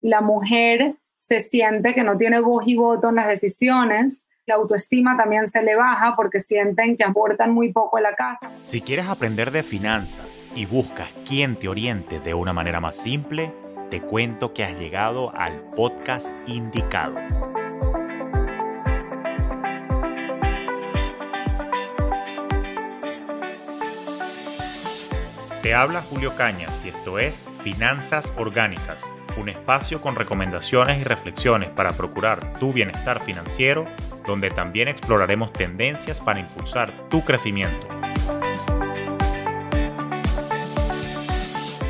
la mujer se siente que no tiene voz y voto en las decisiones, la autoestima también se le baja porque sienten que aportan muy poco a la casa. Si quieres aprender de finanzas y buscas quien te oriente de una manera más simple, te cuento que has llegado al podcast indicado. Te habla Julio Cañas y esto es Finanzas Orgánicas, un espacio con recomendaciones y reflexiones para procurar tu bienestar financiero, donde también exploraremos tendencias para impulsar tu crecimiento.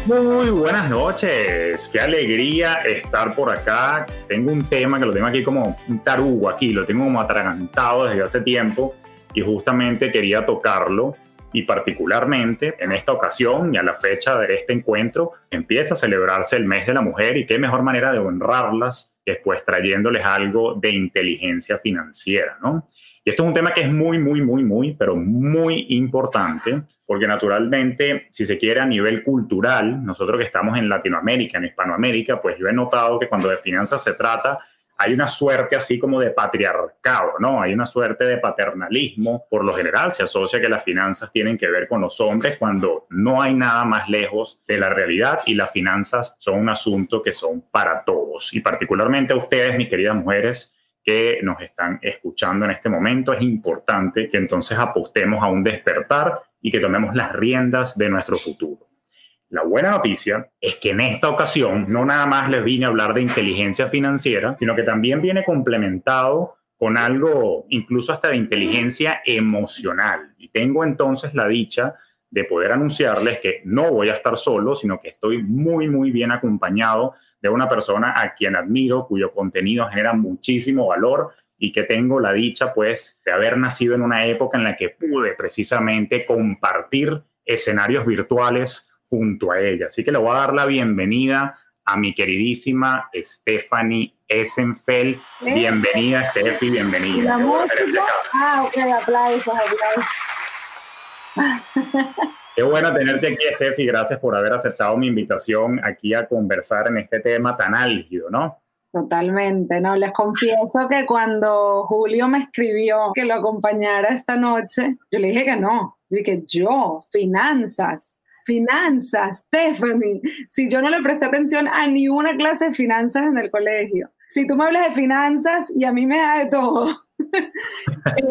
Muy buenas noches, qué alegría estar por acá. Tengo un tema que lo tengo aquí como un tarugo aquí, lo tengo como atragantado desde hace tiempo y justamente quería tocarlo y particularmente en esta ocasión y a la fecha de este encuentro empieza a celebrarse el mes de la mujer y qué mejor manera de honrarlas que pues trayéndoles algo de inteligencia financiera, ¿no? Y esto es un tema que es muy, muy, muy, muy, pero muy importante, porque naturalmente, si se quiere a nivel cultural, nosotros que estamos en Latinoamérica, en Hispanoamérica, pues yo he notado que cuando de finanzas se trata, hay una suerte así como de patriarcado, ¿no? Hay una suerte de paternalismo. Por lo general se asocia que las finanzas tienen que ver con los hombres cuando no hay nada más lejos de la realidad y las finanzas son un asunto que son para todos. Y particularmente a ustedes, mis queridas mujeres, que nos están escuchando en este momento, es importante que entonces apostemos a un despertar y que tomemos las riendas de nuestro futuro. La buena noticia es que en esta ocasión no nada más les vine a hablar de inteligencia financiera, sino que también viene complementado con algo incluso hasta de inteligencia emocional. Y tengo entonces la dicha de poder anunciarles que no voy a estar solo, sino que estoy muy, muy bien acompañado de una persona a quien admiro, cuyo contenido genera muchísimo valor y que tengo la dicha, pues, de haber nacido en una época en la que pude precisamente compartir escenarios virtuales junto a ella. Así que le voy a dar la bienvenida a mi queridísima Stephanie Essenfeld. ¿Eh? Bienvenida, Steffi, bienvenida. Ah, ok, aplausos, aplausos. Qué bueno tenerte aquí, Steffi. Gracias por haber aceptado mi invitación aquí a conversar en este tema tan álgido, ¿no? Totalmente, ¿no? Les confieso que cuando Julio me escribió que lo acompañara esta noche, yo le dije que no. Dije, yo, finanzas, finanzas, Stephanie. Si yo no le presté atención a ni una clase de finanzas en el colegio. Si tú me hablas de finanzas y a mí me da de todo.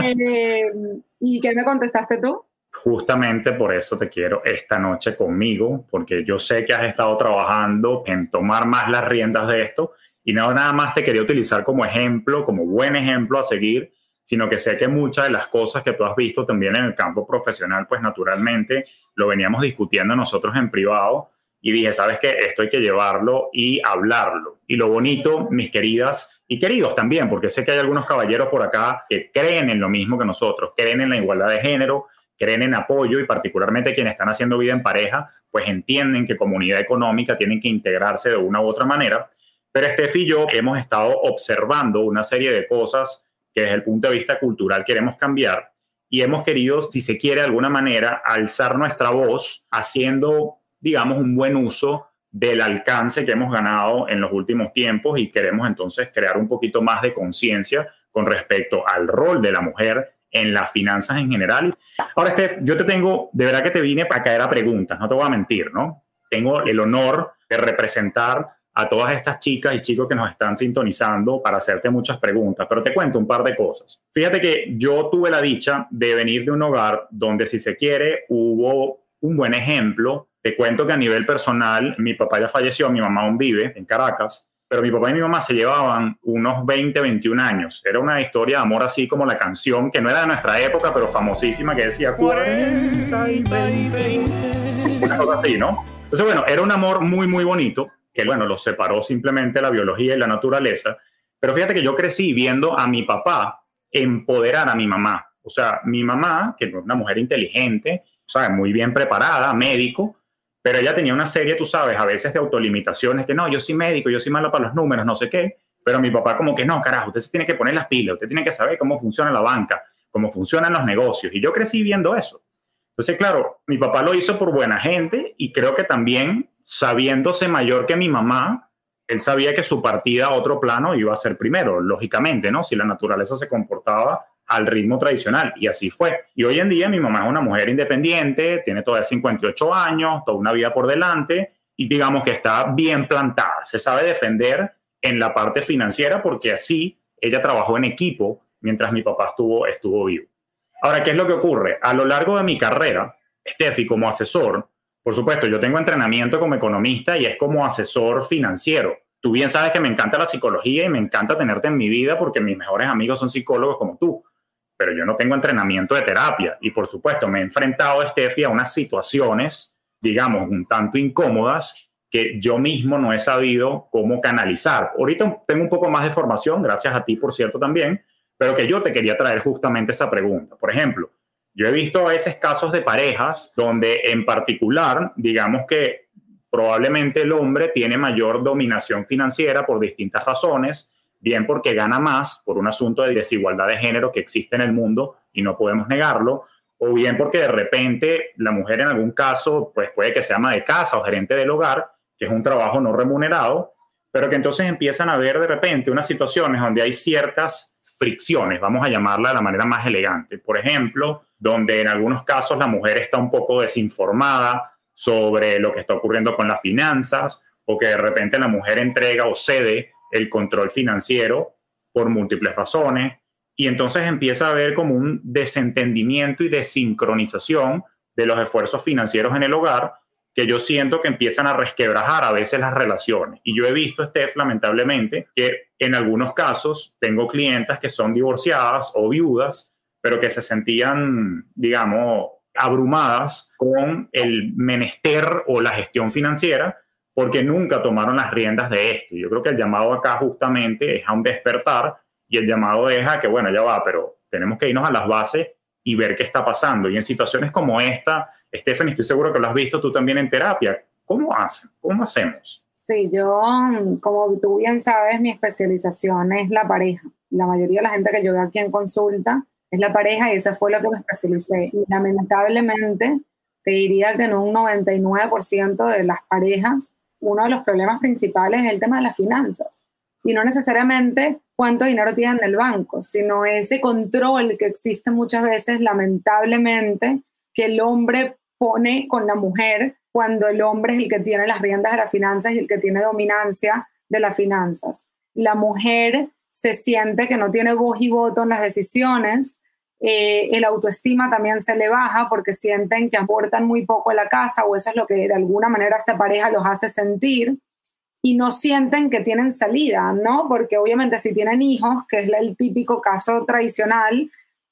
Eh, ¿Y qué me contestaste tú? Justamente por eso te quiero esta noche conmigo, porque yo sé que has estado trabajando en tomar más las riendas de esto y no nada más te quería utilizar como ejemplo, como buen ejemplo a seguir, sino que sé que muchas de las cosas que tú has visto también en el campo profesional, pues naturalmente lo veníamos discutiendo nosotros en privado y dije, ¿sabes qué? Esto hay que llevarlo y hablarlo. Y lo bonito, mis queridas y queridos también, porque sé que hay algunos caballeros por acá que creen en lo mismo que nosotros, creen en la igualdad de género, creen en apoyo y particularmente quienes están haciendo vida en pareja, pues entienden que comunidad económica tienen que integrarse de una u otra manera. Pero Steffi y yo hemos estado observando una serie de cosas que desde el punto de vista cultural queremos cambiar y hemos querido, si se quiere de alguna manera, alzar nuestra voz haciendo, digamos, un buen uso del alcance que hemos ganado en los últimos tiempos y queremos entonces crear un poquito más de conciencia con respecto al rol de la mujer en las finanzas en general. Ahora, Steph, yo te tengo, de verdad que te vine para caer a preguntas, no te voy a mentir, ¿no? Tengo el honor de representar a todas estas chicas y chicos que nos están sintonizando para hacerte muchas preguntas, pero te cuento un par de cosas. Fíjate que yo tuve la dicha de venir de un hogar donde, si se quiere, hubo un buen ejemplo. Te cuento que a nivel personal, mi papá ya falleció, mi mamá aún vive en Caracas, pero mi papá y mi mamá se llevaban unos 20, 21 años. Era una historia de amor así como la canción, que no era de nuestra época, pero famosísima, que decía 40 y 20. Una cosa así, ¿no? Entonces, bueno, era un amor muy, muy bonito que bueno, los separó simplemente la biología y la naturaleza. Pero fíjate que yo crecí viendo a mi papá empoderar a mi mamá. O sea, mi mamá, que es una mujer inteligente, o muy bien preparada, médico, pero ella tenía una serie, tú sabes, a veces de autolimitaciones, que no, yo soy médico, yo soy malo para los números, no sé qué, pero mi papá como que no, carajo, usted se tiene que poner las pilas, usted tiene que saber cómo funciona la banca, cómo funcionan los negocios, y yo crecí viendo eso. Entonces, claro, mi papá lo hizo por buena gente y creo que también sabiéndose mayor que mi mamá, él sabía que su partida a otro plano iba a ser primero, lógicamente, ¿no? Si la naturaleza se comportaba al ritmo tradicional y así fue. Y hoy en día mi mamá es una mujer independiente, tiene todavía 58 años, toda una vida por delante y digamos que está bien plantada, se sabe defender en la parte financiera porque así ella trabajó en equipo mientras mi papá estuvo, vivo. Ahora, ¿qué es lo que ocurre? A lo largo de mi carrera, Steffi, como asesor, por supuesto, yo tengo entrenamiento como economista y es como asesor financiero. Tú bien sabes que me encanta la psicología y me encanta tenerte en mi vida porque mis mejores amigos son psicólogos como tú, pero yo no tengo entrenamiento de terapia y por supuesto me he enfrentado, Steffi, a unas situaciones, digamos, un tanto incómodas que yo mismo no he sabido cómo canalizar. Ahorita tengo un poco más de formación, gracias a ti, por cierto, también, pero que yo te quería traer justamente esa pregunta. Por ejemplo, yo he visto a veces casos de parejas donde en particular, digamos que probablemente el hombre tiene mayor dominación financiera por distintas razones, bien porque gana más por un asunto de desigualdad de género que existe en el mundo y no podemos negarlo, o bien porque de repente la mujer en algún caso pues puede que sea ama de casa o gerente del hogar que es un trabajo no remunerado, pero que entonces empiezan a ver de repente unas situaciones donde hay ciertas fricciones, vamos a llamarla de la manera más elegante. Por ejemplo, donde en algunos casos la mujer está un poco desinformada sobre lo que está ocurriendo con las finanzas o que de repente la mujer entrega o cede el control financiero por múltiples razones y entonces empieza a haber como un desentendimiento y desincronización de los esfuerzos financieros en el hogar que yo siento que empiezan a resquebrajar a veces las relaciones. Y yo he visto, Steph, lamentablemente, que en algunos casos tengo clientas que son divorciadas o viudas, pero que se sentían, digamos, abrumadas con el menester o la gestión financiera porque nunca tomaron las riendas de esto. Yo creo que el llamado acá justamente es a un despertar y el llamado es a que, bueno, ya va, pero tenemos que irnos a las bases y ver qué está pasando. Y en situaciones como esta, Stephanie, estoy seguro que lo has visto tú también en terapia. ¿Cómo hacen? ¿Cómo hacemos? Sí, yo, como tú bien sabes, mi especialización es la pareja. La mayoría de la gente que yo veo aquí en consulta es la pareja y esa fue lo que me especialicé. Y lamentablemente, te diría que en un 99% de las parejas, uno de los problemas principales es el tema de las finanzas. Y no necesariamente cuánto dinero tienen en el banco, sino ese control que existe muchas veces, lamentablemente, que el hombre pone con la mujer cuando el hombre es el que tiene las riendas de las finanzas y el que tiene dominancia de las finanzas. La mujer se siente que no tiene voz y voto en las decisiones, eh, el autoestima también se le baja porque sienten que aportan muy poco a la casa o eso es lo que de alguna manera esta pareja los hace sentir y no sienten que tienen salida, ¿no? Porque obviamente si tienen hijos, que es el típico caso tradicional,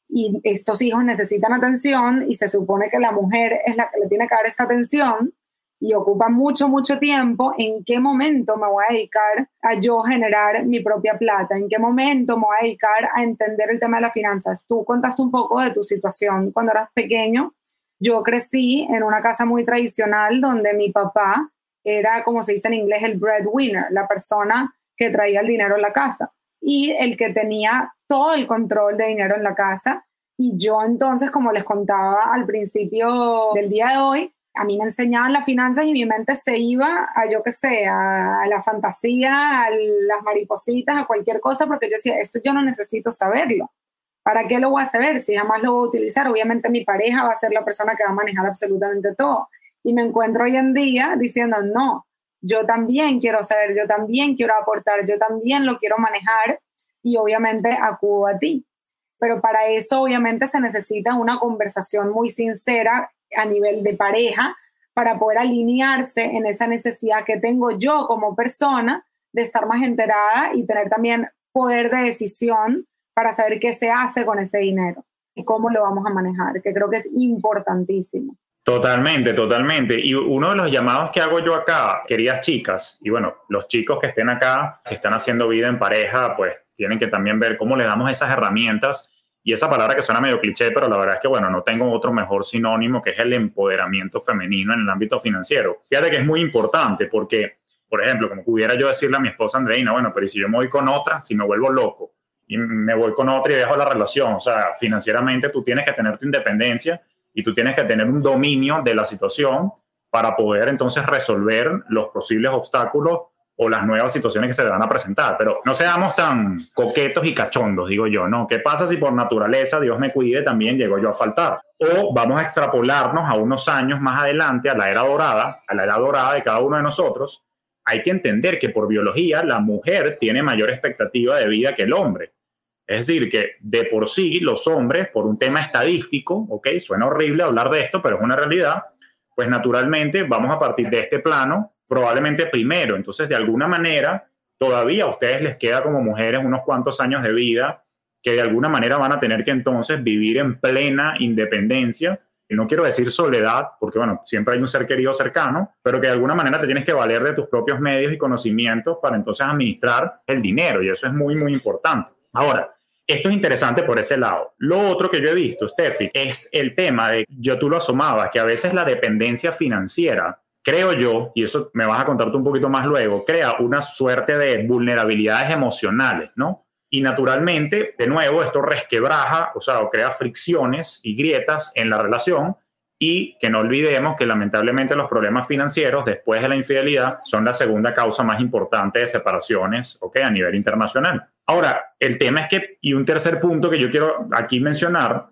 y estos hijos necesitan atención y se supone que la mujer es la que le tiene que dar esta atención y ocupa mucho, mucho tiempo, ¿en qué momento me voy a dedicar a yo generar mi propia plata? ¿En qué momento me voy a dedicar a entender el tema de las finanzas? Tú contaste un poco de tu situación cuando eras pequeño. Yo crecí en una casa muy tradicional donde mi papá era, como se dice en inglés, el breadwinner, la persona que traía el dinero en la casa y el que tenía todo el control de dinero en la casa. Y yo entonces, como les contaba al principio del día de hoy, a mí me enseñaban las finanzas y mi mente se iba a, yo qué sé, a, la fantasía, a las maripositas, a cualquier cosa, porque yo decía, esto yo no necesito saberlo. ¿Para qué lo voy a saber si jamás lo voy a utilizar? Obviamente mi pareja va a ser la persona que va a manejar absolutamente todo. Y me encuentro hoy en día diciendo, no, yo también quiero saber, yo también quiero aportar, yo también lo quiero manejar y obviamente acudo a ti. Pero para eso obviamente se necesita una conversación muy sincera a nivel de pareja para poder alinearse en esa necesidad que tengo yo como persona de estar más enterada y tener también poder de decisión para saber qué se hace con ese dinero y cómo lo vamos a manejar, que creo que es importantísimo. Totalmente, totalmente. Y uno de los llamados que hago yo acá, queridas chicas, y bueno, los chicos que estén acá, si están haciendo vida en pareja, pues tienen que también ver cómo le damos esas herramientas. Y esa palabra que suena medio cliché, pero la verdad es que, bueno, no tengo otro mejor sinónimo que es el empoderamiento femenino en el ámbito financiero. Fíjate que es muy importante porque, por ejemplo, como pudiera yo decirle a mi esposa Andreina, bueno, pero si yo me voy con otra, si me vuelvo loco y me voy con otra y dejo la relación, o sea, financieramente tú tienes que tener tu independencia y tú tienes que tener un dominio de la situación para poder entonces resolver los posibles obstáculos o las nuevas situaciones que se le van a presentar. Pero no seamos tan coquetos y cachondos, digo yo, ¿no? ¿Qué pasa si por naturaleza, Dios me cuide, también llego yo a faltar? O vamos a extrapolarnos a unos años más adelante, a la era dorada, a la era dorada de cada uno de nosotros. Hay que entender que por biología la mujer tiene mayor expectativa de vida que el hombre. Es decir, que de por sí los hombres, por un tema estadístico, ok, suena horrible hablar de esto, pero es una realidad, pues naturalmente vamos a partir de este plano probablemente primero. Entonces, de alguna manera, todavía a ustedes les queda como mujeres unos cuantos años de vida que de alguna manera van a tener que entonces vivir en plena independencia. Y no quiero decir soledad, porque bueno, siempre hay un ser querido cercano, pero que de alguna manera te tienes que valer de tus propios medios y conocimientos para entonces administrar el dinero. Y eso es muy, muy importante. Ahora, esto es interesante por ese lado. Lo otro que yo he visto, Steffi, es el tema de, yo tú lo asomabas, que a veces la dependencia financiera creo yo, y eso me vas a contarte un poquito más luego, crea una suerte de vulnerabilidades emocionales, ¿no? Y naturalmente, de nuevo, esto resquebraja, o sea, o crea fricciones y grietas en la relación y que no olvidemos que lamentablemente los problemas financieros después de la infidelidad son la segunda causa más importante de separaciones, ¿ok? A nivel internacional. Ahora, el tema es que, y un tercer punto que yo quiero aquí mencionar,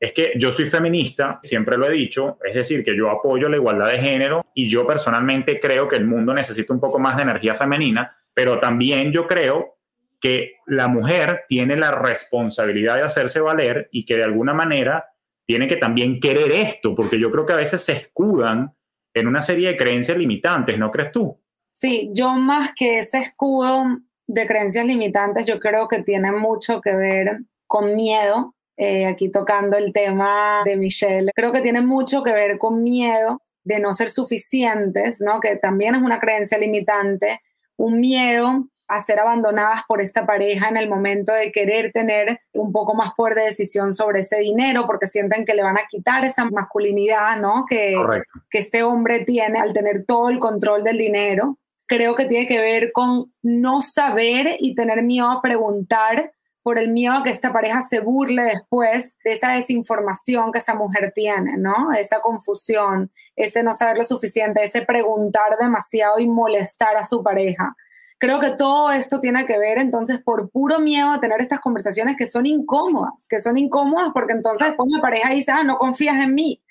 es que yo soy feminista, siempre lo he dicho, es decir, que yo apoyo la igualdad de género y yo personalmente creo que el mundo necesita un poco más de energía femenina, pero también yo creo que la mujer tiene la responsabilidad de hacerse valer y que de alguna manera tiene que también querer esto, porque yo creo que a veces se escudan en una serie de creencias limitantes, ¿no crees tú? Sí, yo más que ese escudo de creencias limitantes, yo creo que tiene mucho que ver con miedo eh, aquí tocando el tema de Michelle. Creo que tiene mucho que ver con miedo de no ser suficientes, ¿no? Que también es una creencia limitante, un miedo a ser abandonadas por esta pareja en el momento de querer tener un poco más poder de decisión sobre ese dinero, porque sienten que le van a quitar esa masculinidad, ¿no? Que, que este hombre tiene al tener todo el control del dinero. Creo que tiene que ver con no saber y tener miedo a preguntar por el miedo a que esta pareja se burle después de esa desinformación que esa mujer tiene, ¿no? Esa confusión, ese no saber lo suficiente, ese preguntar demasiado y molestar a su pareja. Creo que todo esto tiene que ver entonces por puro miedo a tener estas conversaciones que son incómodas, que son incómodas porque entonces después la pareja dice, ah, no confías en mí.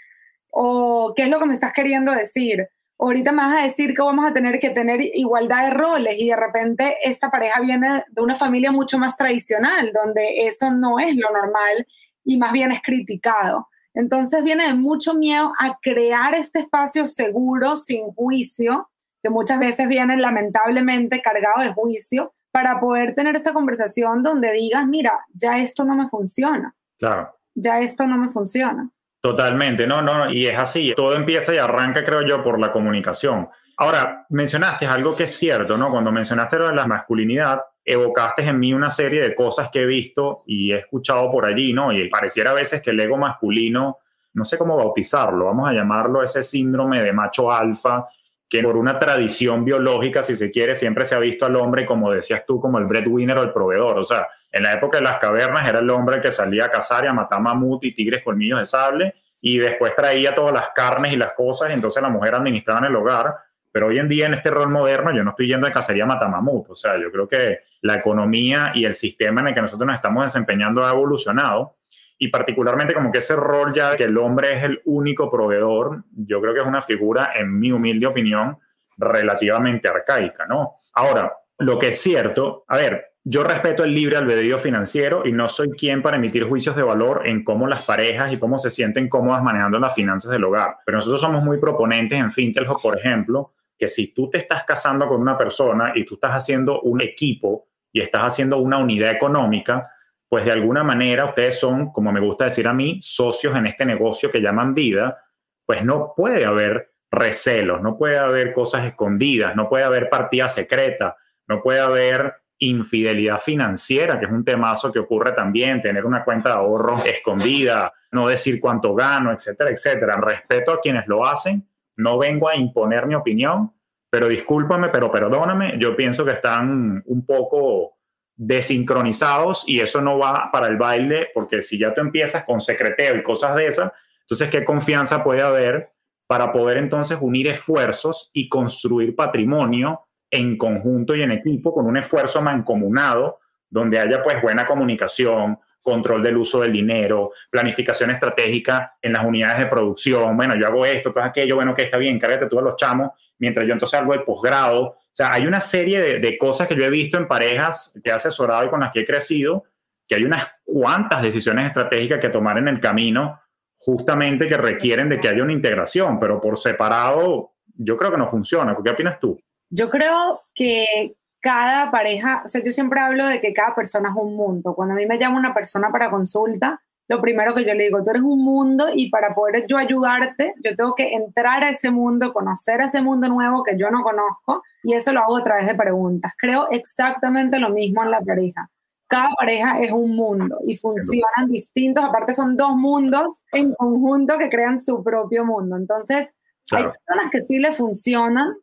O, ¿qué es lo que me estás queriendo decir? Ahorita me vas a decir que vamos a tener que tener igualdad de roles y de repente esta pareja viene de una familia mucho más tradicional, donde eso no es lo normal y más bien es criticado. Entonces viene de mucho miedo a crear este espacio seguro, sin juicio, que muchas veces viene lamentablemente cargado de juicio, para poder tener esta conversación donde digas, mira, ya esto no me funciona. Claro. Ya esto no me funciona. Totalmente, no, no, y es así, todo empieza y arranca, creo yo, por la comunicación. Ahora, mencionaste algo que es cierto, ¿no? Cuando mencionaste lo de la masculinidad, evocaste en mí una serie de cosas que he visto y he escuchado por allí, ¿no? Y pareciera a veces que el ego masculino, no sé cómo bautizarlo, vamos a llamarlo ese síndrome de macho alfa, que por una tradición biológica, si se quiere, siempre se ha visto al hombre, como decías tú, como el breadwinner o el proveedor. O sea, en la época de las cavernas era el hombre que salía a cazar y a matar mamut y tigres colmillos de sable y después traía todas las carnes y las cosas, entonces la mujer administraba en el hogar. Pero hoy en día, en este rol moderno, yo no estoy yendo de cacería a matar mamut. O sea, yo creo que la economía y el sistema en el que nosotros nos estamos desempeñando ha evolucionado y particularmente como que ese rol ya que el hombre es el único proveedor, yo creo que es una figura, en mi humilde opinión, relativamente arcaica, ¿no? Ahora, lo que es cierto, a ver, yo respeto el libre albedrío financiero y no soy quien para emitir juicios de valor en cómo las parejas y cómo se sienten cómodas manejando las finanzas del hogar. Pero nosotros somos muy proponentes en Finteljo, por ejemplo, que si tú te estás casando con una persona y tú estás haciendo un equipo y estás haciendo una unidad económica, pues de alguna manera ustedes son, como me gusta decir a mí, socios en este negocio que llaman vida, pues no puede haber recelos, no puede haber cosas escondidas, no puede haber partida secreta, no puede haber infidelidad financiera, que es un temazo que ocurre también, tener una cuenta de ahorro escondida, no decir cuánto gano, etcétera, etcétera. Respeto a quienes lo hacen, no vengo a imponer mi opinión, pero discúlpame, pero perdóname, yo pienso que están un poco desincronizados y eso no va para el baile, porque si ya tú empiezas con secreteo y cosas de esas, entonces, ¿qué confianza puede haber para poder entonces unir esfuerzos y construir patrimonio en conjunto y en equipo, con un esfuerzo mancomunado, donde haya pues buena comunicación, control del uso del dinero, planificación estratégica en las unidades de producción. Bueno, yo hago esto, pues aquello, bueno, que está bien, cárgate tú a los chamos, mientras yo entonces hago el posgrado. O sea, hay una serie de, de, cosas que yo he visto en parejas que he asesorado y con las que he crecido, que hay unas cuantas decisiones estratégicas que tomar en el camino justamente que requieren de que haya una integración, pero por separado yo creo que no funciona. ¿Qué opinas tú? Yo creo que cada pareja, o sea, yo siempre hablo de que cada persona es un mundo. Cuando a mí me llama una persona para consulta, lo primero que yo le digo, tú eres un mundo y para poder yo ayudarte, yo tengo que entrar a ese mundo, conocer a ese mundo nuevo que yo no conozco y eso lo hago a través de preguntas. Creo exactamente lo mismo en la pareja. Cada pareja es un mundo y funcionan distintos, aparte son dos mundos en conjunto que crean su propio mundo. Entonces, hay personas que sí le funcionan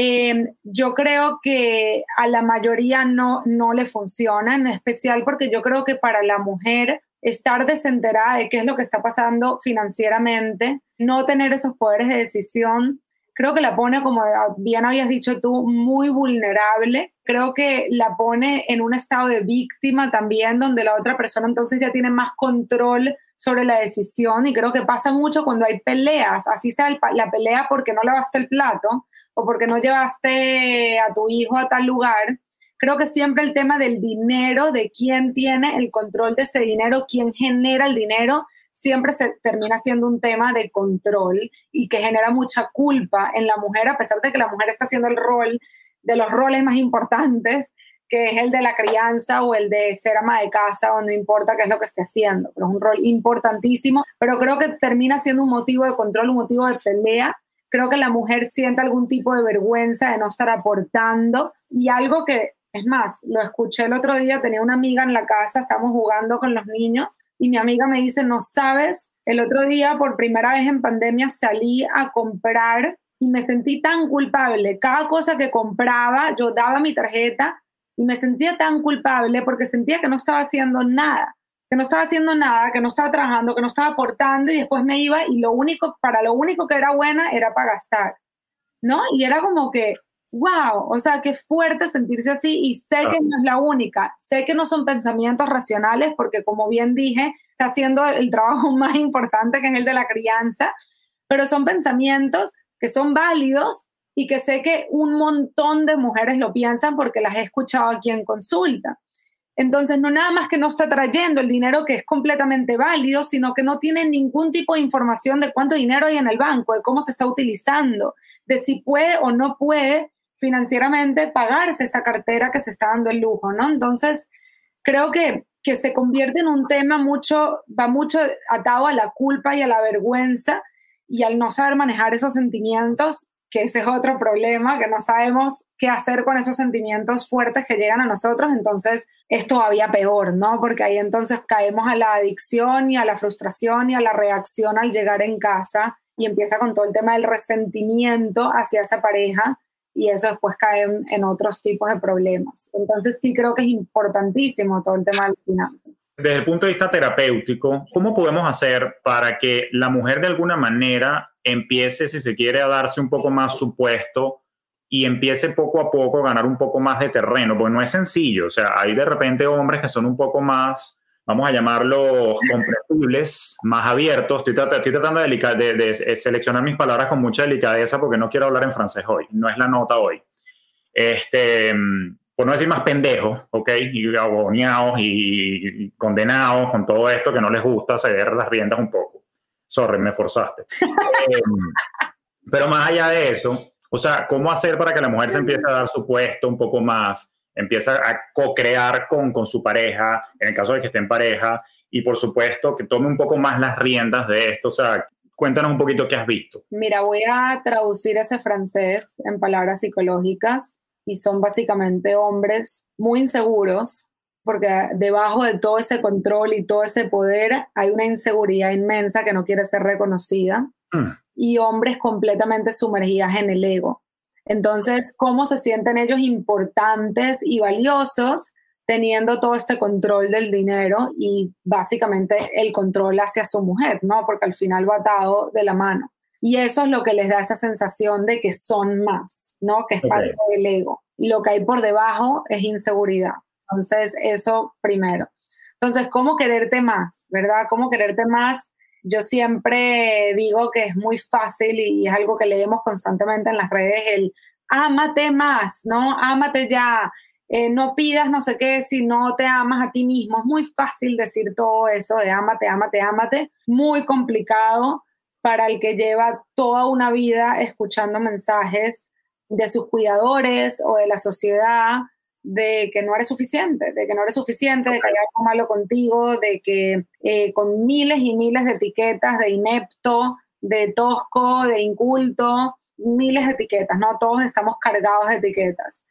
eh, yo creo que a la mayoría no, no le funciona, en especial porque yo creo que para la mujer estar desenterada de qué es lo que está pasando financieramente, no tener esos poderes de decisión, creo que la pone, como bien habías dicho tú, muy vulnerable. Creo que la pone en un estado de víctima también, donde la otra persona entonces ya tiene más control sobre la decisión y creo que pasa mucho cuando hay peleas, así sea la pelea porque no lavaste el plato o porque no llevaste a tu hijo a tal lugar. Creo que siempre el tema del dinero, de quién tiene el control de ese dinero, quién genera el dinero, siempre se termina siendo un tema de control y que genera mucha culpa en la mujer, a pesar de que la mujer está haciendo el rol de los roles más importantes, que es el de la crianza o el de ser ama de casa o no importa qué es lo que esté haciendo, pero es un rol importantísimo, pero creo que termina siendo un motivo de control, un motivo de pelea. Creo que la mujer siente algún tipo de vergüenza de no estar aportando y algo que, es más, lo escuché el otro día, tenía una amiga en la casa, estábamos jugando con los niños y mi amiga me dice, no sabes, el otro día por primera vez en pandemia salí a comprar y me sentí tan culpable. Cada cosa que compraba, yo daba mi tarjeta y me sentía tan culpable porque sentía que no estaba haciendo nada, que no estaba haciendo nada, que no estaba trabajando, que no estaba aportando y después me iba y lo único, para lo único que era buena era para gastar, ¿no? Y era como que, wow, o sea, qué fuerte sentirse así y sé que no es la única, sé que no son pensamientos racionales porque como bien dije, está haciendo el trabajo más importante que es el de la crianza, pero son pensamientos que son válidos y que sé que un montón de mujeres lo piensan porque las he escuchado aquí en consulta. Entonces, no nada más que no está trayendo el dinero que es completamente válido, sino que no tiene ningún tipo de información de cuánto dinero hay en el banco, de cómo se está utilizando, de si puede o no puede financieramente pagarse esa cartera que se está dando el lujo, ¿no? Entonces, creo que, que se convierte en un tema mucho, va mucho atado a la culpa y a la vergüenza y al no saber manejar esos sentimientos que ese es otro problema, que no sabemos qué hacer con esos sentimientos fuertes que llegan a nosotros, entonces es todavía peor, ¿no? Porque ahí entonces caemos a la adicción y a la frustración y a la reacción al llegar en casa y empieza con todo el tema del resentimiento hacia esa pareja y eso después cae en, otros tipos de problemas. Entonces sí creo que es importantísimo todo el tema de las finanzas. Desde el punto de vista terapéutico, ¿cómo podemos hacer para que la mujer de alguna manera empiece, si se quiere, a darse un poco más su puesto y empiece poco a poco a ganar un poco más de terreno, porque no es sencillo, o sea, hay de repente hombres que son un poco más, vamos a llamarlos comprensibles, más abiertos, estoy, tratando de, de, seleccionar mis palabras con mucha delicadeza porque no quiero hablar en francés hoy, no es la nota hoy. Este, por no decir más pendejos, ¿ok? Y agoneados y condenados con todo esto que no les gusta ceder las riendas un poco. Sorry, me forzaste. Eh, pero más allá de eso, o sea, ¿cómo hacer para que la mujer se empiece a dar su puesto un poco más, empieza a co-crear con, con su pareja, en el caso de que esté en pareja, y por supuesto que tome un poco más las riendas de esto? O sea, cuéntanos un poquito qué has visto. Mira, voy a traducir ese francés en palabras psicológicas y son básicamente hombres muy inseguros porque debajo de todo ese control y todo ese poder hay una inseguridad inmensa que no quiere ser reconocida mm. y hombres completamente sumergidas en el ego. Entonces, ¿cómo se sienten ellos importantes y valiosos teniendo todo este control del dinero y básicamente el control hacia su mujer, ¿no? Porque al final va atado de la mano. Y eso es lo que les da esa sensación de que son más. ¿No? Que es parte del ego. Y lo que hay por debajo es inseguridad. Entonces, eso primero. Entonces, ¿cómo quererte más? ¿Verdad? ¿Cómo quererte más? Yo siempre digo que es muy fácil y es algo que leemos constantemente en las redes, el ámate más, ¿no? Ámate ya, eh, no pidas no sé qué si no te amas a ti mismo. Es muy fácil decir todo eso de ámate, ámate, ámate. Muy complicado para el que lleva toda una vida escuchando mensajes de sus cuidadores o de la sociedad de que no eres suficiente, de que no eres suficiente, de que hay algo malo contigo, de que eh, con miles y miles de etiquetas de inepto, de tosco, de inculto, miles de etiquetas, ¿no? Todos estamos cargados de etiquetas,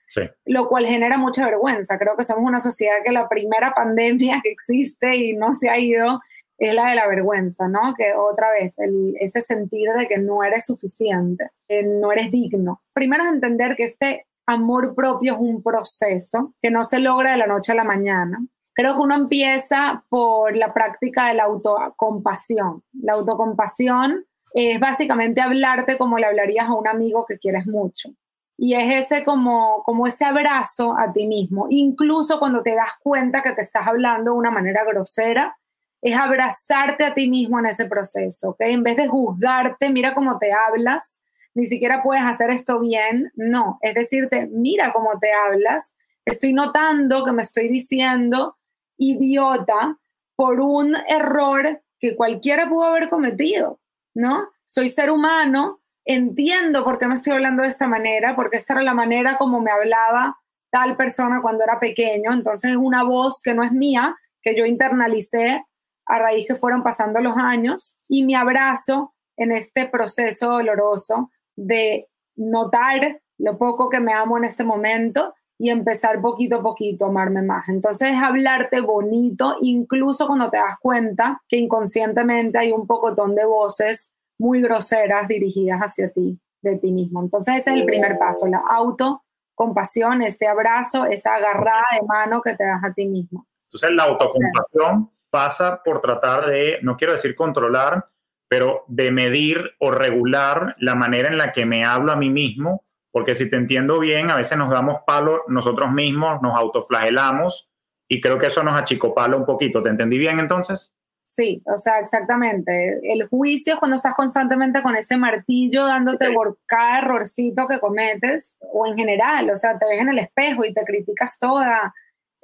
lo cual genera mucha vergüenza. Creo que somos una sociedad que la primera pandemia que existe y no se ha ido es la de la vergüenza, ¿no? Que otra vez, ese sentir de que no eres suficiente, que no eres digno. Primero es entender que este amor propio es un proceso que no se logra de la noche a la mañana. Creo que uno empieza por la práctica de la autocompasión. La autocompasión es básicamente hablarte como le hablarías a un amigo que quieres mucho. Y es ese como, como ese abrazo a ti mismo, incluso cuando te das cuenta que te estás hablando de una manera grosera, es abrazarte a ti mismo en ese proceso, ¿ok? En vez de juzgarte, mira cómo te hablas, ni siquiera puedes hacer esto bien, no, es decirte, mira cómo te hablas, estoy notando que me estoy diciendo idiota por un error que cualquiera pudo haber cometido, ¿no? Soy ser humano, entiendo por qué me estoy hablando de esta manera, porque esta era la manera como me hablaba tal persona cuando era pequeño, entonces es una voz que no es mía, que yo internalicé a raíz que fueron pasando los años y mi abrazo en este proceso doloroso de notar lo poco que me amo en este momento y empezar poquito a poquito a amarme más. Entonces es hablarte bonito, incluso cuando te das cuenta que inconscientemente hay un pocotón de voces muy groseras dirigidas hacia ti, de ti mismo. Entonces ese es el primer paso, la autocompasión, ese abrazo, esa agarrada de mano que te das a ti mismo. Entonces la autocompasión pasa por tratar de, no quiero decir controlar, pero de medir o regular la manera en la que me hablo a mí mismo, porque si te entiendo bien, a veces nos damos palo nosotros mismos, nos autoflagelamos y creo que eso nos achicopala un poquito. ¿Te entendí bien entonces? Sí, o sea, exactamente. El juicio es cuando estás constantemente con ese martillo dándote por cada errorcito que cometes, o en general, o sea, te ves en el espejo y te criticas toda.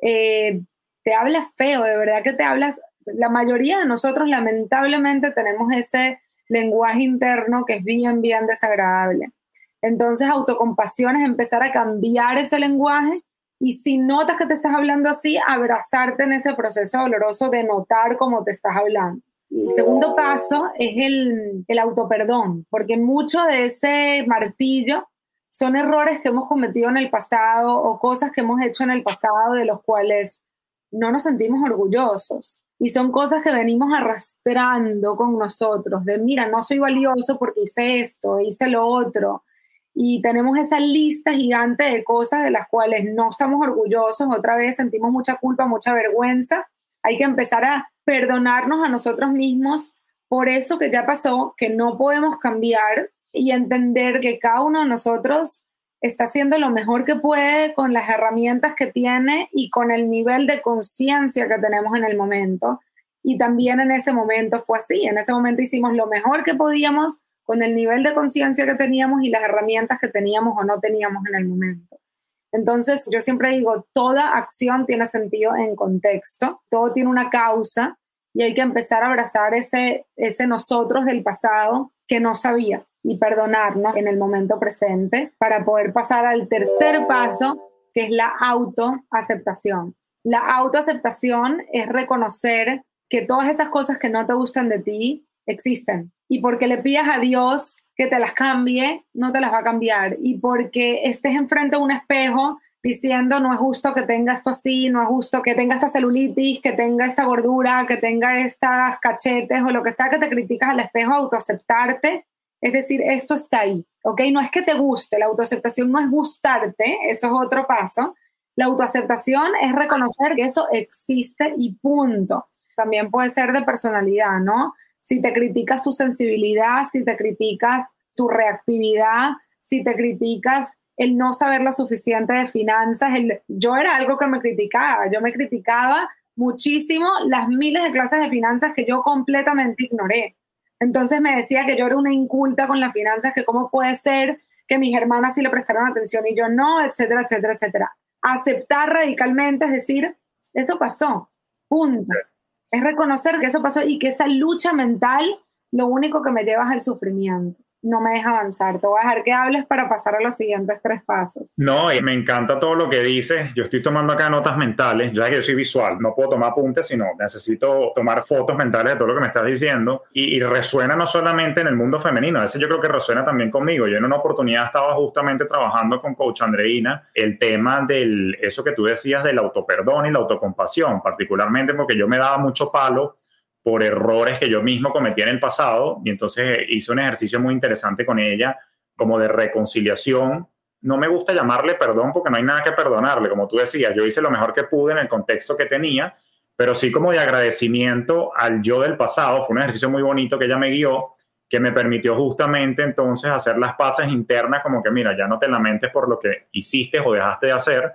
Eh, te hablas feo, de verdad que te hablas, la mayoría de nosotros lamentablemente tenemos ese lenguaje interno que es bien, bien desagradable. Entonces, autocompasión es empezar a cambiar ese lenguaje y si notas que te estás hablando así, abrazarte en ese proceso doloroso de notar cómo te estás hablando. El segundo paso es el, el autoperdón, porque mucho de ese martillo son errores que hemos cometido en el pasado o cosas que hemos hecho en el pasado de los cuales no nos sentimos orgullosos. Y son cosas que venimos arrastrando con nosotros, de mira, no soy valioso porque hice esto, hice lo otro. Y tenemos esa lista gigante de cosas de las cuales no estamos orgullosos, otra vez sentimos mucha culpa, mucha vergüenza. Hay que empezar a perdonarnos a nosotros mismos por eso que ya pasó, que no podemos cambiar y entender que cada uno de nosotros está haciendo lo mejor que puede con las herramientas que tiene y con el nivel de conciencia que tenemos en el momento. Y también en ese momento fue así, en ese momento hicimos lo mejor que podíamos con el nivel de conciencia que teníamos y las herramientas que teníamos o no teníamos en el momento. Entonces, yo siempre digo, toda acción tiene sentido en contexto, todo tiene una causa y hay que empezar a abrazar ese, ese nosotros del pasado que no sabía y perdonarnos en el momento presente para poder pasar al tercer paso, que es la autoaceptación. La autoaceptación es reconocer que todas esas cosas que no te gustan de ti existen y porque le pidas a Dios que te las cambie, no te las va a cambiar y porque estés enfrente a un espejo diciendo no es justo que tenga esto así, no es justo que tenga esta celulitis, que tenga esta gordura, que tenga estas cachetes o lo que sea que te criticas al espejo, autoaceptarte es decir, esto está ahí, ¿ok? No es que te guste, la autoaceptación no es gustarte, eso es otro paso. La autoaceptación es reconocer que eso existe y punto. También puede ser de personalidad, ¿no? Si te criticas tu sensibilidad, si te criticas tu reactividad, si te criticas el no saber lo suficiente de finanzas. Yo era algo que me criticaba, yo me criticaba muchísimo las miles de clases de finanzas que yo completamente ignoré. Entonces me decía que yo era una inculta con las finanzas, que cómo puede ser que mis hermanas sí le prestaron atención y yo no, etcétera, etcétera, etcétera. Aceptar radicalmente, es decir, eso pasó, punto. Es reconocer que eso pasó y que esa lucha mental lo único que me lleva es al sufrimiento no me deja avanzar. Te voy a dejar que hables para pasar a los siguientes tres pasos. No, me encanta todo lo que dices. Yo estoy tomando acá notas mentales, ya que yo soy visual, no puedo tomar apuntes, sino necesito tomar fotos mentales de todo lo que me estás diciendo. Y, resuena no solamente en el mundo femenino, a veces yo creo que resuena también conmigo. Yo en una oportunidad estaba justamente trabajando con Coach Andreina el tema del, eso que tú decías del autoperdón y la autocompasión, particularmente porque yo me daba mucho palo por errores que yo mismo cometí en el pasado y entonces hice un ejercicio muy interesante con ella como de reconciliación. No me gusta llamarle perdón porque no hay nada que perdonarle, como tú decías, yo hice lo mejor que pude en el contexto que tenía, pero sí como de agradecimiento al yo del pasado. Fue un ejercicio muy bonito que ella me guió, que me permitió justamente entonces hacer las paces internas como que, mira, ya no te lamentes por lo que hiciste o dejaste de hacer,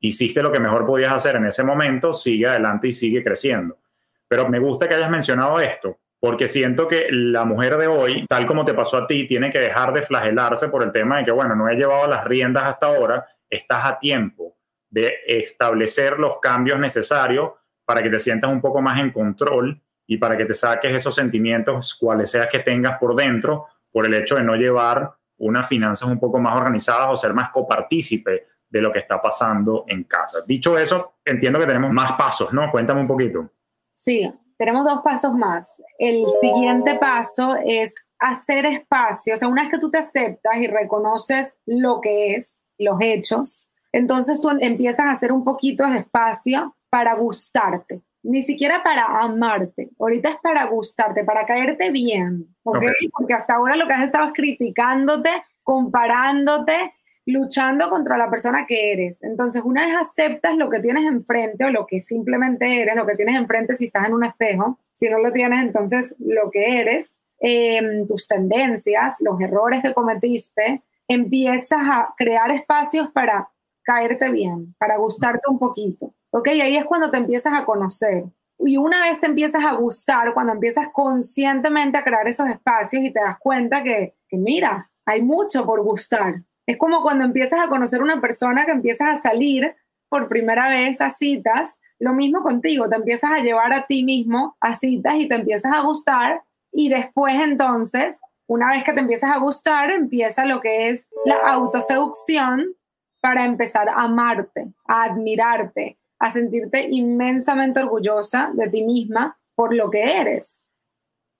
hiciste lo que mejor podías hacer en ese momento, sigue adelante y sigue creciendo. Pero me gusta que hayas mencionado esto, porque siento que la mujer de hoy, tal como te pasó a ti, tiene que dejar de flagelarse por el tema de que, bueno, no he llevado las riendas hasta ahora, estás a tiempo de establecer los cambios necesarios para que te sientas un poco más en control y para que te saques esos sentimientos, cuales seas que tengas por dentro, por el hecho de no llevar unas finanzas un poco más organizadas o ser más copartícipe de lo que está pasando en casa. Dicho eso, entiendo que tenemos más pasos, ¿no? Cuéntame un poquito. Sí, tenemos dos pasos más. El siguiente paso es hacer espacio. O sea, una vez que tú te aceptas y reconoces lo que es, los hechos, entonces tú empiezas a hacer un poquito de espacio para gustarte. Ni siquiera para amarte. Ahorita es para gustarte, para caerte bien. Porque hasta ahora lo que has estado es criticándote, comparándote luchando contra la persona que eres. Entonces, una vez aceptas lo que tienes enfrente o lo que simplemente eres, lo que tienes enfrente si estás en un espejo, si no lo tienes, entonces lo que eres, em, tus tendencias, los errores que cometiste, empiezas a crear espacios para caerte bien, para gustarte un poquito. ¿Ok? Ahí es cuando te empiezas a conocer. Y una vez te empiezas a gustar, cuando empiezas conscientemente a crear esos espacios y te das cuenta que, que mira, hay mucho por gustar es como cuando empiezas a conocer una persona que empiezas a salir por primera vez a citas, lo mismo contigo, te empiezas a llevar a ti mismo a citas y te empiezas a gustar y después entonces, una vez que te empiezas a gustar, empieza lo que es la autoseducción para empezar a amarte, a admirarte, a sentirte inmensamente orgullosa de ti misma por lo que eres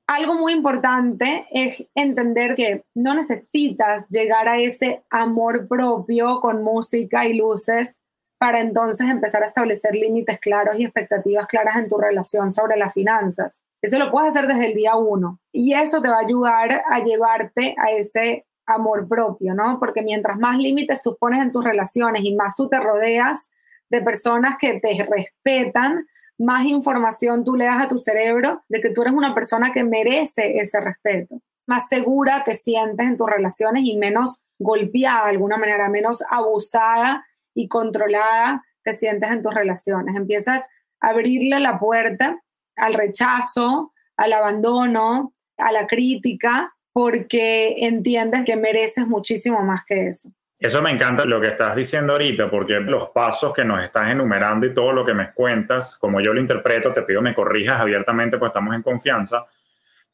algo muy importante es entender que no necesitas llegar a ese amor propio con música y luces para entonces empezar a establecer límites claros y expectativas claras en tu relación sobre las finanzas. Eso lo puedes hacer desde el día uno y eso te va a ayudar a llevarte a ese amor propio, ¿no? Porque mientras más límites tú pones en tus relaciones y más tú te rodeas de personas que te respetan, más información tú le das a tu cerebro de que tú eres una persona que merece ese respeto. Más segura te sientes en tus relaciones y menos golpeada de alguna manera, menos abusada y controlada te sientes en tus relaciones. Empiezas a abrirle la puerta al rechazo, al abandono, a la crítica, porque entiendes que mereces muchísimo más que eso. Eso me encanta lo que estás diciendo ahorita, porque los pasos que nos estás enumerando y todo lo que me cuentas, como yo lo interpreto, te pido me corrijas abiertamente, pues estamos en confianza.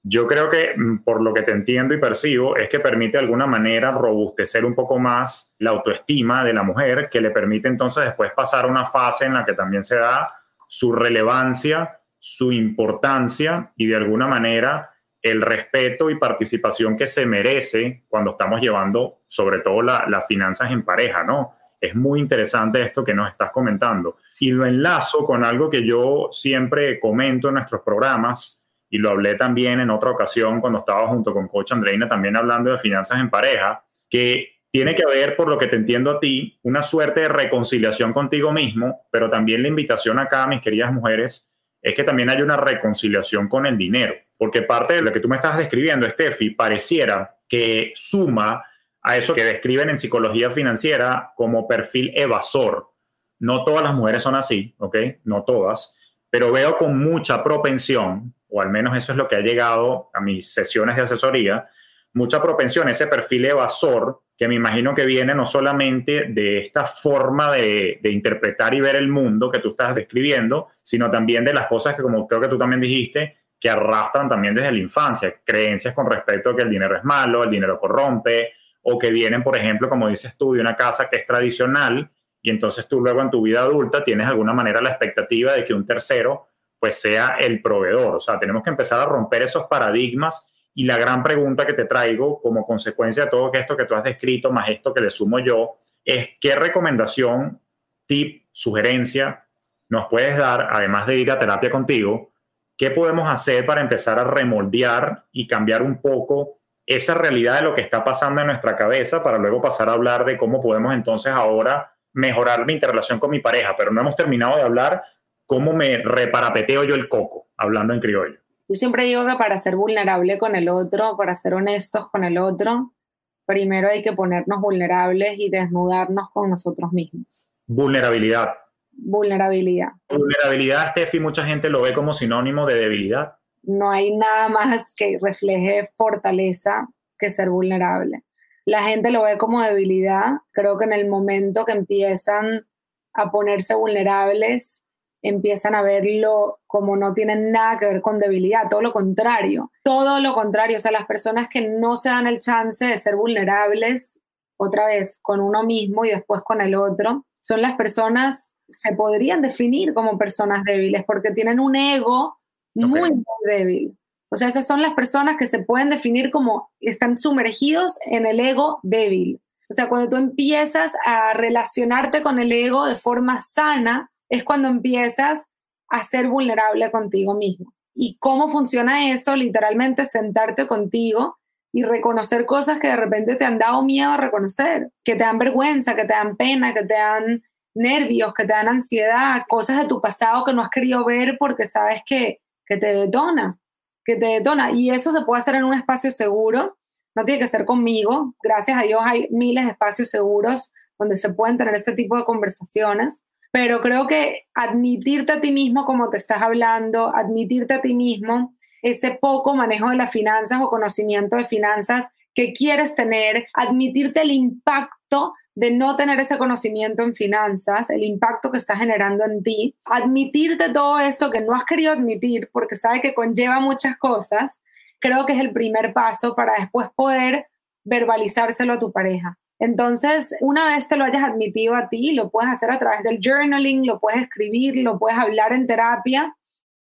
Yo creo que mm, por lo que te entiendo y percibo es que permite de alguna manera robustecer un poco más la autoestima de la mujer, que le permite entonces después pasar a una fase en la que también se da su relevancia, su importancia y de alguna manera el respeto y participación que se merece cuando estamos llevando sobre todo las finanzas en pareja, ¿no? Es muy interesante esto que nos estás comentando. Y lo enlazo con algo que yo siempre comento en nuestros programas y lo hablé también en otra ocasión cuando estaba junto con Coach Andreina también hablando de finanzas en pareja, que tiene que haber, por lo que te entiendo a ti, una suerte de reconciliación contigo mismo, pero también la invitación acá, mis queridas mujeres, es que también hay una reconciliación con el dinero porque parte de lo que tú me estás describiendo, Steffi, pareciera que suma a eso que describen en psicología financiera como perfil evasor. No todas las mujeres son así, ¿ok? No todas, pero veo con mucha propensión, o al menos eso es lo que ha llegado a mis sesiones de asesoría, mucha propensión, ese perfil evasor, que me imagino que viene no solamente de esta forma de, interpretar y ver el mundo que tú estás describiendo, sino también de las cosas que, como creo que tú también dijiste, que arrastran también desde la infancia, creencias con respecto a que el dinero es malo, el dinero corrompe, o que vienen, por ejemplo, como dices tú, de una casa que es tradicional y entonces tú luego en tu vida adulta tienes de alguna manera la expectativa de que un tercero pues sea el proveedor. O sea, tenemos que empezar a romper esos paradigmas y la gran pregunta que te traigo como consecuencia de todo esto que tú has descrito, más esto que le sumo yo, es qué recomendación, tip, sugerencia nos puedes dar, además de ir a terapia contigo, qué podemos hacer para empezar a remoldear y cambiar un poco esa realidad de lo que está pasando en nuestra cabeza para luego pasar a hablar de cómo podemos entonces ahora mejorar mi interrelación con mi pareja, pero no hemos terminado de hablar cómo me reparapeteo yo el coco, hablando en criollo. Yo siempre digo que para ser vulnerable con el otro, para ser honestos con el otro, primero hay que ponernos vulnerables y desnudarnos con nosotros mismos. Vulnerabilidad. Vulnerabilidad. Vulnerabilidad, Steffi, mucha gente lo ve como sinónimo de debilidad no hay nada más que refleje fortaleza que ser vulnerable. La gente lo ve como debilidad. Creo que en el momento que empiezan a ponerse vulnerables, empiezan a verlo como no tienen nada que ver con debilidad, todo lo contrario, todo lo contrario, o sea, las personas que no se dan el chance de ser vulnerables, otra vez con uno mismo y después con el otro, son las personas, se podrían definir como personas débiles porque tienen un ego muy, muy débil. O sea, esas son las personas que se pueden definir como están sumergidos en el ego débil. O sea, cuando tú empiezas a relacionarte con el ego de forma sana, es cuando empiezas a ser vulnerable contigo mismo. ¿Y cómo funciona eso? Literalmente sentarte contigo y reconocer cosas que de repente te han dado miedo a reconocer, que te dan vergüenza, que te dan pena, que te dan nervios, que te dan ansiedad, cosas de tu pasado que no has querido ver porque sabes que que te detona, que te detona. Y eso se puede hacer en un espacio seguro, no tiene que ser conmigo. Gracias a Dios hay miles de espacios seguros donde se pueden tener este tipo de conversaciones. Pero creo que admitirte a ti mismo como te estás hablando, admitirte a ti mismo ese poco manejo de las finanzas o conocimiento de finanzas que quieres tener, admitirte el impacto de no tener ese conocimiento en finanzas, el impacto que está generando en ti, admitirte todo esto que no has querido admitir porque sabe que conlleva muchas cosas, creo que es el primer paso para después poder verbalizárselo a tu pareja. Entonces, una vez te lo hayas admitido a ti, lo puedes hacer a través del journaling, lo puedes escribir, lo puedes hablar en terapia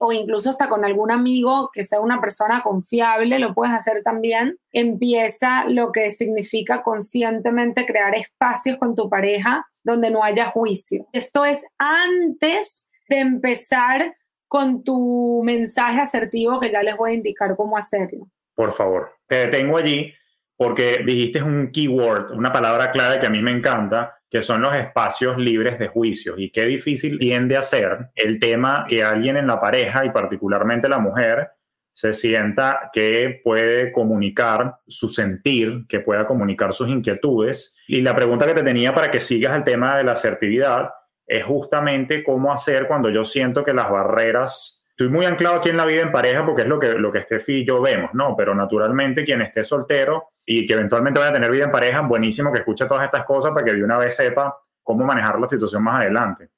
o incluso hasta con algún amigo que sea una persona confiable, lo puedes hacer también. Empieza lo que significa conscientemente crear espacios con tu pareja donde no haya juicio. Esto es antes de empezar con tu mensaje asertivo que ya les voy a indicar cómo hacerlo. Por favor, te detengo allí porque dijiste un keyword, una palabra clave que a mí me encanta, que son los espacios libres de juicios y qué difícil tiende a ser el tema que alguien en la pareja y particularmente la mujer se sienta que puede comunicar su sentir, que pueda comunicar sus inquietudes. Y la pregunta que te tenía para que sigas el tema de la asertividad es justamente cómo hacer cuando yo siento que las barreras, estoy muy anclado aquí en la vida en pareja porque es lo que, lo que Steffi y yo vemos, ¿no? Pero naturalmente quien esté soltero y que eventualmente vaya a tener vida en pareja, buenísimo que escuche todas estas cosas para que de una vez sepa cómo manejar la situación más adelante.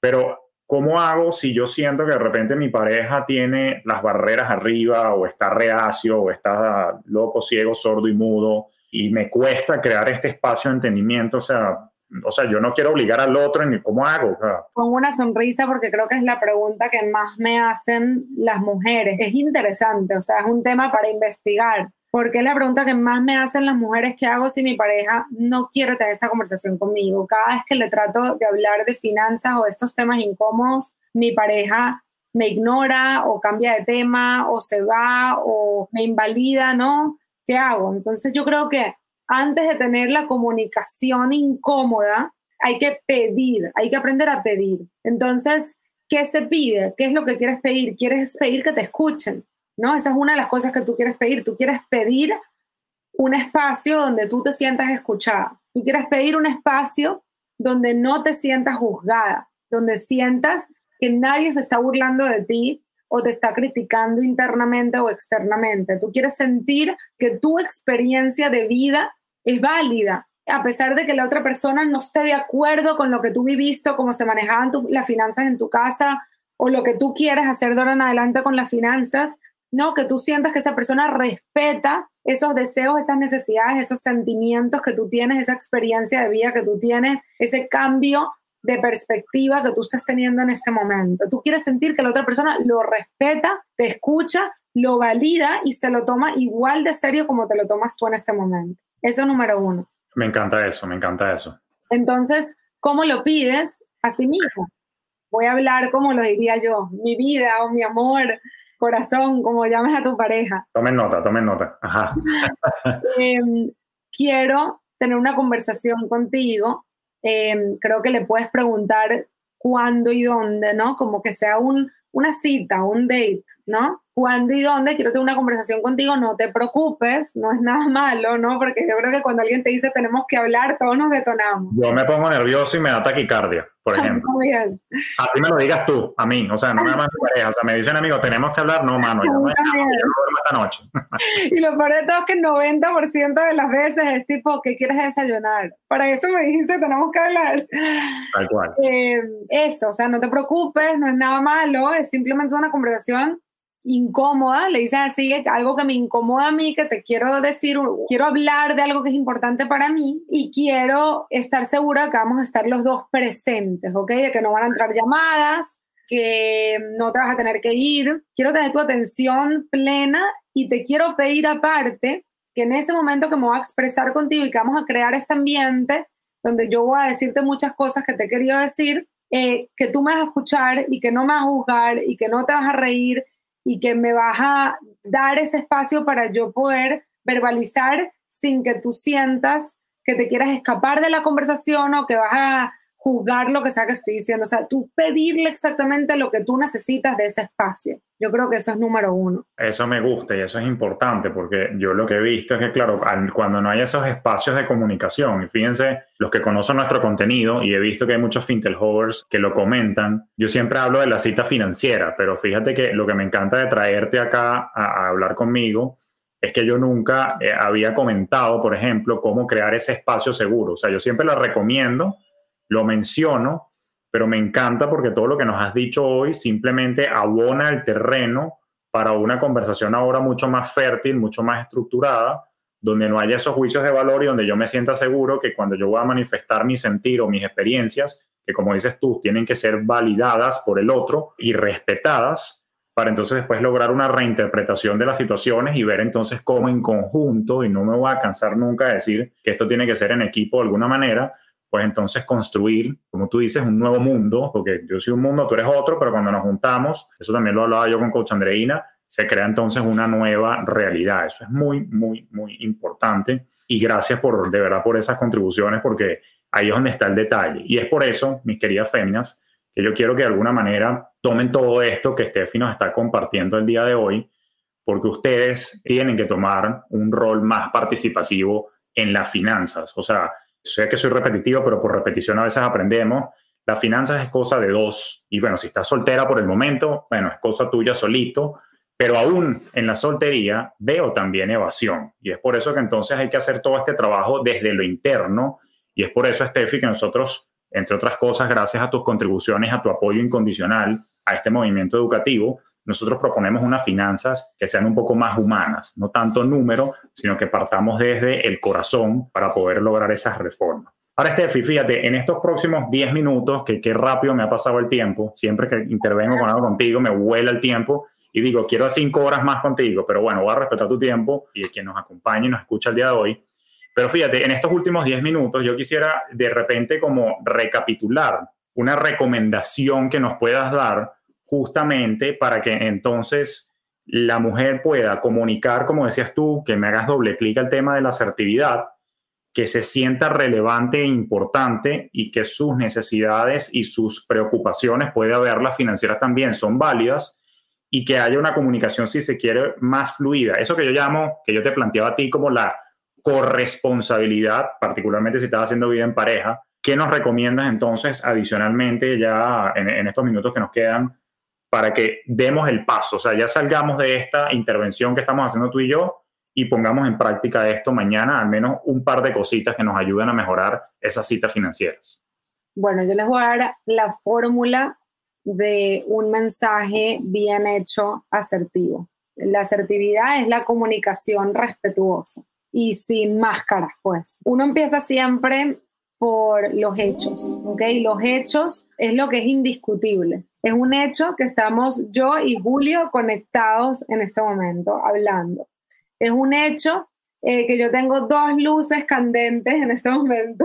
Pero, ¿cómo hago si yo siento que de repente mi pareja tiene las barreras arriba o está reacio o está loco, ciego, sordo y mudo y me cuesta crear este espacio de entendimiento? O sea, o sea, yo no quiero obligar al otro ni cómo hago. Pongo una sonrisa porque creo que es la pregunta que más me hacen las mujeres. Es interesante, o sea, es un tema para investigar porque es la pregunta que más me hacen las mujeres que hago si mi pareja no quiere tener esta conversación conmigo. Cada vez que le trato de hablar de finanzas o estos temas incómodos, mi pareja me ignora o cambia de tema o se va o me invalida, ¿no? ¿Qué hago? Entonces yo creo que antes de tener la comunicación incómoda, hay que pedir, hay que aprender a pedir. Entonces, ¿qué se pide? ¿Qué es lo que quieres pedir? ¿Quieres pedir que te escuchen? ¿no? Esa es una de las cosas que tú quieres pedir. Tú quieres pedir un espacio donde tú te sientas escuchada. Tú quieres pedir un espacio donde no te sientas juzgada, donde sientas que nadie se está burlando de ti o te está criticando internamente o externamente. Tú quieres sentir que tu experiencia de vida es válida, a pesar de que la otra persona no esté de acuerdo con lo que tú viviste, cómo se manejaban las finanzas en tu casa o lo que tú quieres hacer de ahora en adelante con las finanzas, no, que tú sientas que esa persona respeta esos deseos, esas necesidades, esos sentimientos que tú tienes, esa experiencia de vida que tú tienes, ese cambio de perspectiva que tú estás teniendo en este momento. Tú quieres sentir que la otra persona lo respeta, te escucha, lo valida y se lo toma igual de serio como te lo tomas tú en este momento. Eso es número uno. Me encanta eso, me encanta eso. Entonces, ¿cómo lo pides? a sí mismo? Voy a hablar como lo diría yo, mi vida o mi amor, corazón, como llames a tu pareja. Tomen nota, tomen nota. Ajá. Em, quiero tener una conversación contigo. Em, creo que le puedes preguntar cuándo y dónde, ¿no? Como que sea un, una cita, un date, ¿no? Cuándo y dónde quiero tener una conversación contigo, no te preocupes, no es nada malo, ¿no? Porque yo creo que cuando alguien te dice tenemos que hablar, todos nos detonamos. Yo me pongo nervioso y me da taquicardia, por ejemplo. Bien. Así me lo digas tú, a mí, o sea, no me más mi pareja, o sea, me dicen amigo, tenemos que hablar, no, mano, yo no, duermo esta noche. y lo peor de todo es que el 90% de las veces es tipo, ¿qué quieres desayunar? Para eso me dijiste, tenemos que hablar. Tal cual. Eh, eso, o sea, no te preocupes, no es nada malo, es simplemente una conversación incómoda, le dices así, algo que me incomoda a mí, que te quiero decir, quiero hablar de algo que es importante para mí y quiero estar segura que vamos a estar los dos presentes, ¿ok? De que no van a entrar llamadas, que no te vas a tener que ir. Quiero tener tu atención plena y te quiero pedir aparte que en ese momento que me voy a expresar contigo y que vamos a crear este ambiente donde yo voy a decirte muchas cosas que te he querido decir, eh, que tú me vas a escuchar y que no me vas a juzgar y que no te vas a reír y que me vas a dar ese espacio para yo poder verbalizar sin que tú sientas que te quieras escapar de la conversación o que vas a juzgar lo que sea que estoy diciendo. O sea, tú pedirle exactamente lo que tú necesitas de ese espacio. Yo creo que eso es número uno. Eso me gusta y eso es importante porque yo lo que he visto es que, claro, cuando no hay esos espacios de comunicación, y fíjense, los que conocen nuestro contenido, y he visto que hay muchos hovers que lo comentan, yo siempre hablo de la cita financiera, pero fíjate que lo que me encanta de traerte acá a, hablar conmigo es que yo nunca eh, había comentado, por ejemplo, cómo crear ese espacio seguro. O sea, yo siempre lo recomiendo lo menciono, pero me encanta porque todo lo que nos has dicho hoy simplemente abona el terreno para una conversación ahora mucho más fértil, mucho más estructurada, donde no haya esos juicios de valor y donde yo me sienta seguro que cuando yo voy a manifestar mi sentir o mis experiencias, que como dices tú, tienen que ser validadas por el otro y respetadas, para entonces después lograr una reinterpretación de las situaciones y ver entonces cómo en conjunto, y no me voy a cansar nunca de decir que esto tiene que ser en equipo de alguna manera, pues entonces construir, como tú dices, un nuevo mundo, porque yo soy un mundo, tú eres otro, pero cuando nos juntamos, eso también lo hablaba yo con Coach Andreina, se crea entonces una nueva realidad. Eso es muy, muy, muy importante. Y gracias por, de verdad, por esas contribuciones, porque ahí es donde está el detalle. Y es por eso, mis queridas féminas, que yo quiero que de alguna manera tomen todo esto que Steffi nos está compartiendo el día de hoy, porque ustedes tienen que tomar un rol más participativo en las finanzas. O sea, sé que soy repetitivo, pero por repetición a veces aprendemos. La finanzas es cosa de dos. Y bueno, si estás soltera por el momento, bueno, es cosa tuya solito. Pero aún en la soltería veo también evasión. Y es por eso que entonces hay que hacer todo este trabajo desde lo interno. Y es por eso, Steffi, que nosotros, entre otras cosas, gracias a tus contribuciones, a tu apoyo incondicional a este movimiento educativo, nosotros proponemos unas finanzas que sean un poco más humanas, no tanto número, sino que partamos desde el corazón para poder lograr esas reformas. Ahora, Steffi, fíjate, en estos próximos 10 minutos, que qué rápido me ha pasado el tiempo, siempre que intervengo con algo contigo, me vuela el tiempo y digo, quiero 5 horas más contigo, pero bueno, voy a respetar tu tiempo y quien nos acompaña y nos escucha el día de hoy. Pero fíjate, en estos últimos 10 minutos yo quisiera de repente como recapitular una recomendación que nos puedas dar justamente para que entonces la mujer pueda comunicar, como decías tú, que me hagas doble clic al tema de la asertividad, que se sienta relevante e importante y que sus necesidades y sus preocupaciones, puede haberlas financieras también, son válidas y que haya una comunicación, si se quiere, más fluida. Eso que yo llamo, que yo te planteaba a ti como la corresponsabilidad, particularmente si estás haciendo vida en pareja. ¿Qué nos recomiendas entonces adicionalmente ya en, estos minutos que nos quedan para que demos el paso? O sea, ya salgamos de esta intervención que estamos haciendo tú y yo y pongamos en práctica esto mañana, al menos un par de cositas que nos ayuden a mejorar esas citas financieras. Bueno, yo les voy a dar la fórmula de un mensaje bien hecho asertivo. La asertividad es la comunicación respetuosa y sin máscaras, pues. Uno empieza siempre por los hechos, ¿ok? Los hechos es lo que es indiscutible. Es un hecho que estamos yo y Julio conectados en este momento, hablando. Es un hecho eh, que yo tengo dos luces candentes en este momento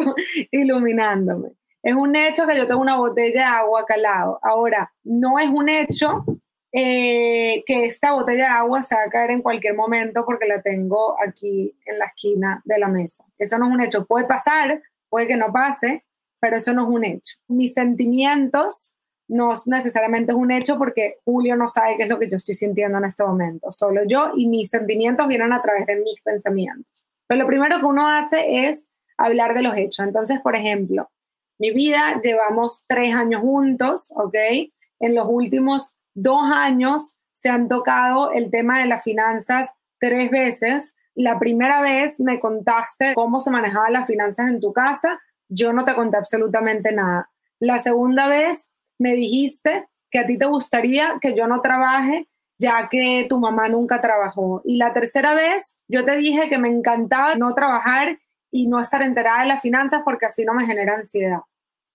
iluminándome. Es un hecho que yo tengo una botella de agua calado. Ahora, no es un hecho eh, que esta botella de agua se va a caer en cualquier momento porque la tengo aquí en la esquina de la mesa. Eso no es un hecho. Puede pasar, puede que no pase, pero eso no es un hecho. Mis sentimientos no necesariamente es un hecho porque Julio no sabe qué es lo que yo estoy sintiendo en este momento, solo yo y mis sentimientos vienen a través de mis pensamientos. Pero lo primero que uno hace es hablar de los hechos. Entonces, por ejemplo, mi vida llevamos tres años juntos, ¿ok? En los últimos dos años se han tocado el tema de las finanzas tres veces. La primera vez me contaste cómo se manejaban las finanzas en tu casa, yo no te conté absolutamente nada. La segunda vez me dijiste que a ti te gustaría que yo no trabaje ya que tu mamá nunca trabajó. Y la tercera vez yo te dije que me encantaba no trabajar y no estar enterada de las finanzas porque así no me genera ansiedad.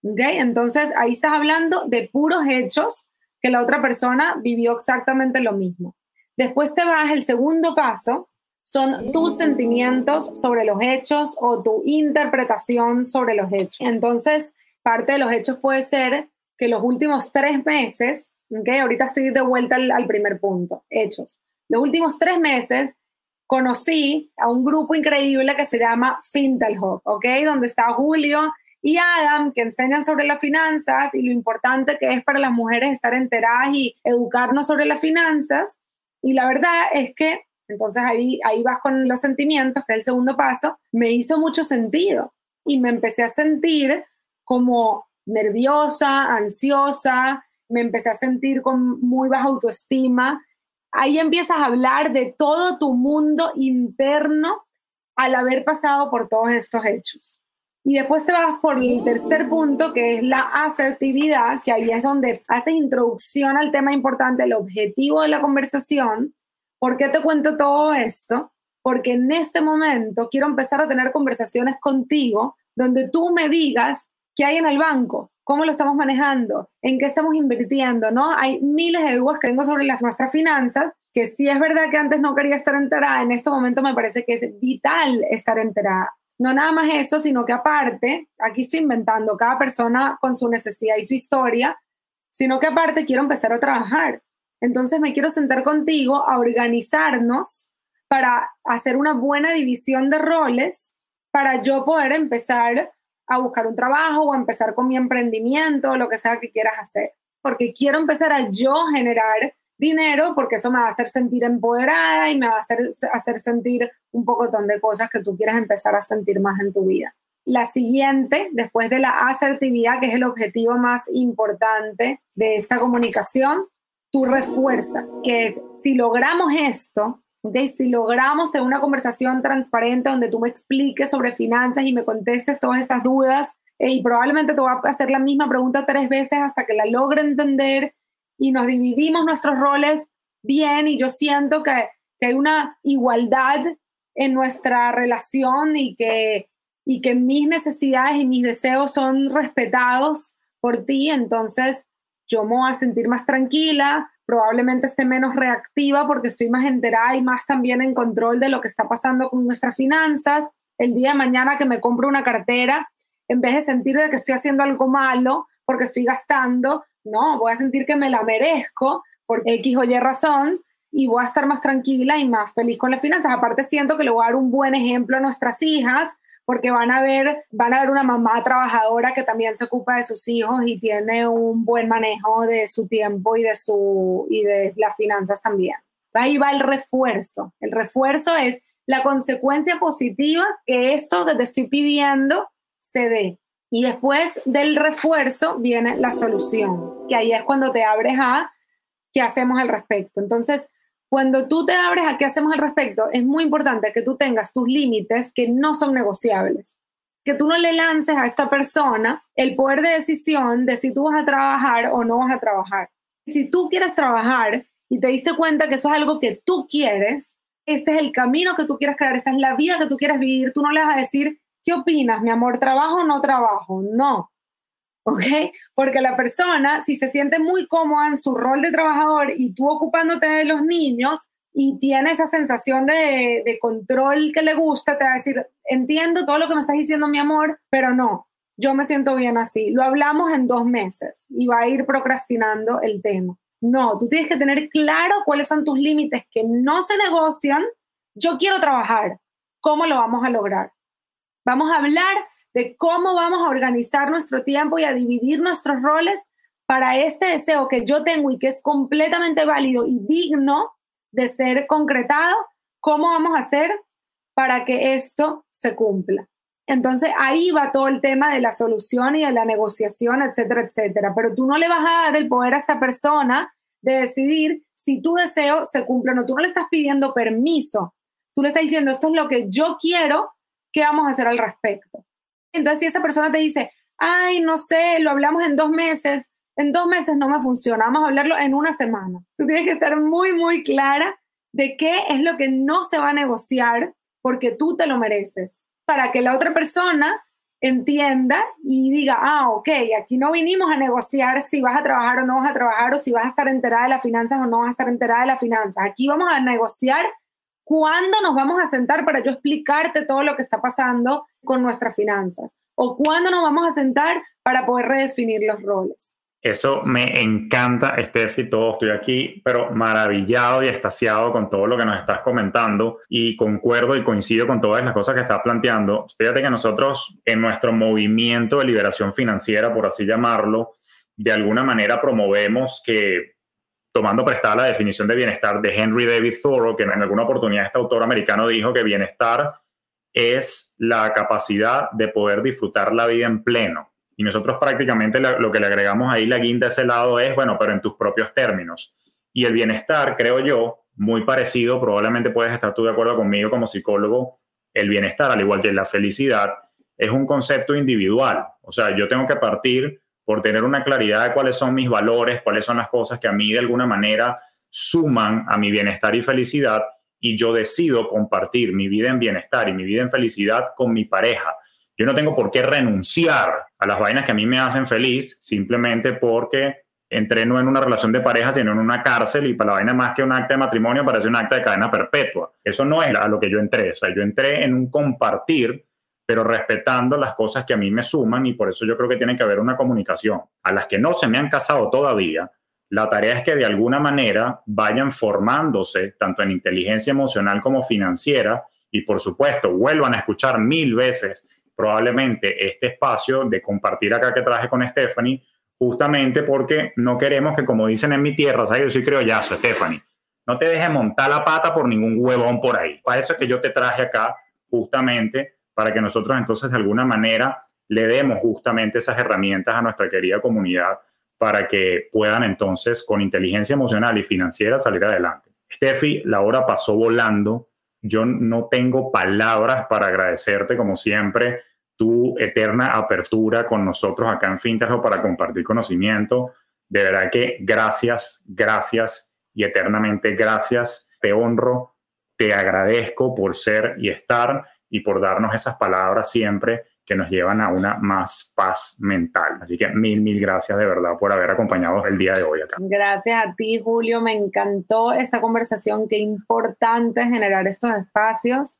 ¿Okay? Entonces ahí estás hablando de puros hechos que la otra persona vivió exactamente lo mismo. Después te vas, el segundo paso son tus sentimientos sobre los hechos o tu interpretación sobre los hechos. Entonces, parte de los hechos puede ser que los últimos tres meses, ¿okay? ahorita estoy de vuelta al, primer punto, hechos. Los últimos tres meses conocí a un grupo increíble que se llama Fintelhop, ¿ok? Donde está Julio y Adam, que enseñan sobre las finanzas y lo importante que es para las mujeres estar enteradas y educarnos sobre las finanzas. Y la verdad es que, entonces ahí, ahí vas con los sentimientos, que es el segundo paso, me hizo mucho sentido y me empecé a sentir como nerviosa, ansiosa, me empecé a sentir con muy baja autoestima. Ahí empiezas a hablar de todo tu mundo interno al haber pasado por todos estos hechos. Y después te vas por el tercer punto, que es la asertividad, que ahí es donde haces introducción al tema importante, el objetivo de la conversación. ¿Por qué te cuento todo esto? Porque en este momento quiero empezar a tener conversaciones contigo donde tú me digas qué hay en el banco, cómo lo estamos manejando, en qué estamos invirtiendo, ¿no? Hay miles de dudas que tengo sobre las nuestras finanzas, que sí es verdad que antes no quería estar enterada, en este momento me parece que es vital estar enterada. No nada más eso, sino que aparte, aquí estoy inventando cada persona con su necesidad y su historia, sino que aparte quiero empezar a trabajar. Entonces me quiero sentar contigo a organizarnos para hacer una buena división de roles para yo poder empezar a buscar un trabajo o a empezar con mi emprendimiento lo que sea que quieras hacer. Porque quiero empezar a yo generar dinero porque eso me va a hacer sentir empoderada y me va a hacer, hacer sentir un poco de cosas que tú quieras empezar a sentir más en tu vida. La siguiente, después de la asertividad, que es el objetivo más importante de esta comunicación, tú refuerzas, que es, si logramos esto, si logramos tener una conversación transparente donde tú me expliques sobre finanzas y me contestes todas estas dudas, eh, y probablemente te voy a hacer la misma pregunta tres veces hasta que la logre entender y nos dividimos nuestros roles bien y yo siento que, que hay una igualdad en nuestra relación y que, y que mis necesidades y mis deseos son respetados por ti, entonces yo me voy a sentir más tranquila, probablemente esté menos reactiva porque estoy más enterada y más también en control de lo que está pasando con nuestras finanzas. El día de mañana que me compro una cartera, en vez de sentir de que estoy haciendo algo malo porque estoy gastando, no, voy a sentir que me la merezco por X o Y razón y voy a estar más tranquila y más feliz con las finanzas. Aparte siento que le voy a dar un buen ejemplo a nuestras hijas porque van a ver, van a ver una mamá trabajadora que también se ocupa de sus hijos y tiene un buen manejo de su tiempo y de su y de las finanzas también. Ahí va el refuerzo. El refuerzo es la consecuencia positiva que esto que te estoy pidiendo se dé. Y después del refuerzo viene la solución, que ahí es cuando te abres a qué hacemos al respecto. Entonces, cuando tú te abres a qué hacemos al respecto, es muy importante que tú tengas tus límites que no son negociables. Que tú no le lances a esta persona el poder de decisión de si tú vas a trabajar o no vas a trabajar. Si tú quieres trabajar y te diste cuenta que eso es algo que tú quieres, este es el camino que tú quieres crear, esta es la vida que tú quieres vivir, tú no le vas a decir, ¿qué opinas, mi amor? ¿Trabajo o no trabajo? No. ¿Ok? Porque la persona, si se siente muy cómoda en su rol de trabajador y tú ocupándote de los niños y tiene esa sensación de, de control que le gusta, te va a decir, entiendo todo lo que me estás diciendo, mi amor, pero no, yo me siento bien así. Lo hablamos en dos meses y va a ir procrastinando el tema. No, tú tienes que tener claro cuáles son tus límites que no se negocian. Yo quiero trabajar. ¿Cómo lo vamos a lograr? Vamos a hablar de cómo vamos a organizar nuestro tiempo y a dividir nuestros roles para este deseo que yo tengo y que es completamente válido y digno de ser concretado. ¿Cómo vamos a hacer para que esto se cumpla? Entonces ahí va todo el tema de la solución y de la negociación, etcétera, etcétera. Pero tú no le vas a dar el poder a esta persona de decidir si tu deseo se cumple o no. Tú no le estás pidiendo permiso. Tú le estás diciendo, esto es lo que yo quiero, ¿qué vamos a hacer al respecto? Entonces si esa persona te dice, ay, no sé, lo hablamos en dos meses, en dos meses no me funciona, vamos a hablarlo en una semana. Tú tienes que estar muy, muy clara de qué es lo que no se va a negociar porque tú te lo mereces para que la otra persona entienda y diga, ah, ok, aquí no vinimos a negociar si vas a trabajar o no vas a trabajar o si vas a estar enterada de las finanzas o no vas a estar enterada de las finanzas. Aquí vamos a negociar cuándo nos vamos a sentar para yo explicarte todo lo que está pasando con nuestras finanzas o cuándo nos vamos a sentar para poder redefinir los roles. Eso me encanta, Steffi, todo estoy aquí, pero maravillado y extasiado con todo lo que nos estás comentando y concuerdo y coincido con todas las cosas que estás planteando. Fíjate que nosotros en nuestro movimiento de liberación financiera, por así llamarlo, de alguna manera promovemos que, tomando prestada la definición de bienestar de Henry David Thoreau, que en alguna oportunidad este autor americano dijo que bienestar es la capacidad de poder disfrutar la vida en pleno y nosotros prácticamente lo que le agregamos ahí, la guinda a ese lado es, bueno, pero en tus propios términos. Y el bienestar, creo yo, muy parecido, probablemente puedes estar tú de acuerdo conmigo como psicólogo, el bienestar, al igual que la felicidad, es un concepto individual. O sea, yo tengo que partir por tener una claridad de cuáles son mis valores, cuáles son las cosas que a mí de alguna manera suman a mi bienestar y felicidad, y yo decido compartir mi vida en bienestar y mi vida en felicidad con mi pareja yo no tengo por qué renunciar a las vainas que a mí me hacen feliz simplemente porque entré no en una relación de pareja, sino en una cárcel y para la vaina más que un acta de matrimonio parece un acta de cadena perpetua. Eso no es a lo que yo entré. O sea, yo entré en un compartir, pero respetando las cosas que a mí me suman y por eso yo creo que tiene que haber una comunicación. A las que no se me han casado todavía, la tarea es que de alguna manera vayan formándose, tanto en inteligencia emocional como financiera, y por supuesto vuelvan a escuchar mil veces probablemente este espacio de compartir acá que traje con Stephanie, justamente porque no queremos que, como dicen en mi tierra, ¿sabes? Yo soy criollazo, Stephanie, no te dejes montar la pata por ningún huevón por ahí. Para eso es que yo te traje acá, justamente, para que nosotros entonces de alguna manera le demos justamente esas herramientas a nuestra querida comunidad para que puedan entonces con inteligencia emocional y financiera salir adelante. Steffi, la hora pasó volando yo no tengo palabras para agradecerte, como siempre, tu eterna apertura con nosotros acá en Finterro para compartir conocimiento. De verdad que gracias, gracias y eternamente gracias. Te honro, te agradezco por ser y estar y por darnos esas palabras siempre que nos llevan a una más paz mental. Así que mil, mil gracias de verdad por haber acompañado el día de hoy acá. Gracias a ti, Julio. Me encantó esta conversación. Qué importante generar estos espacios.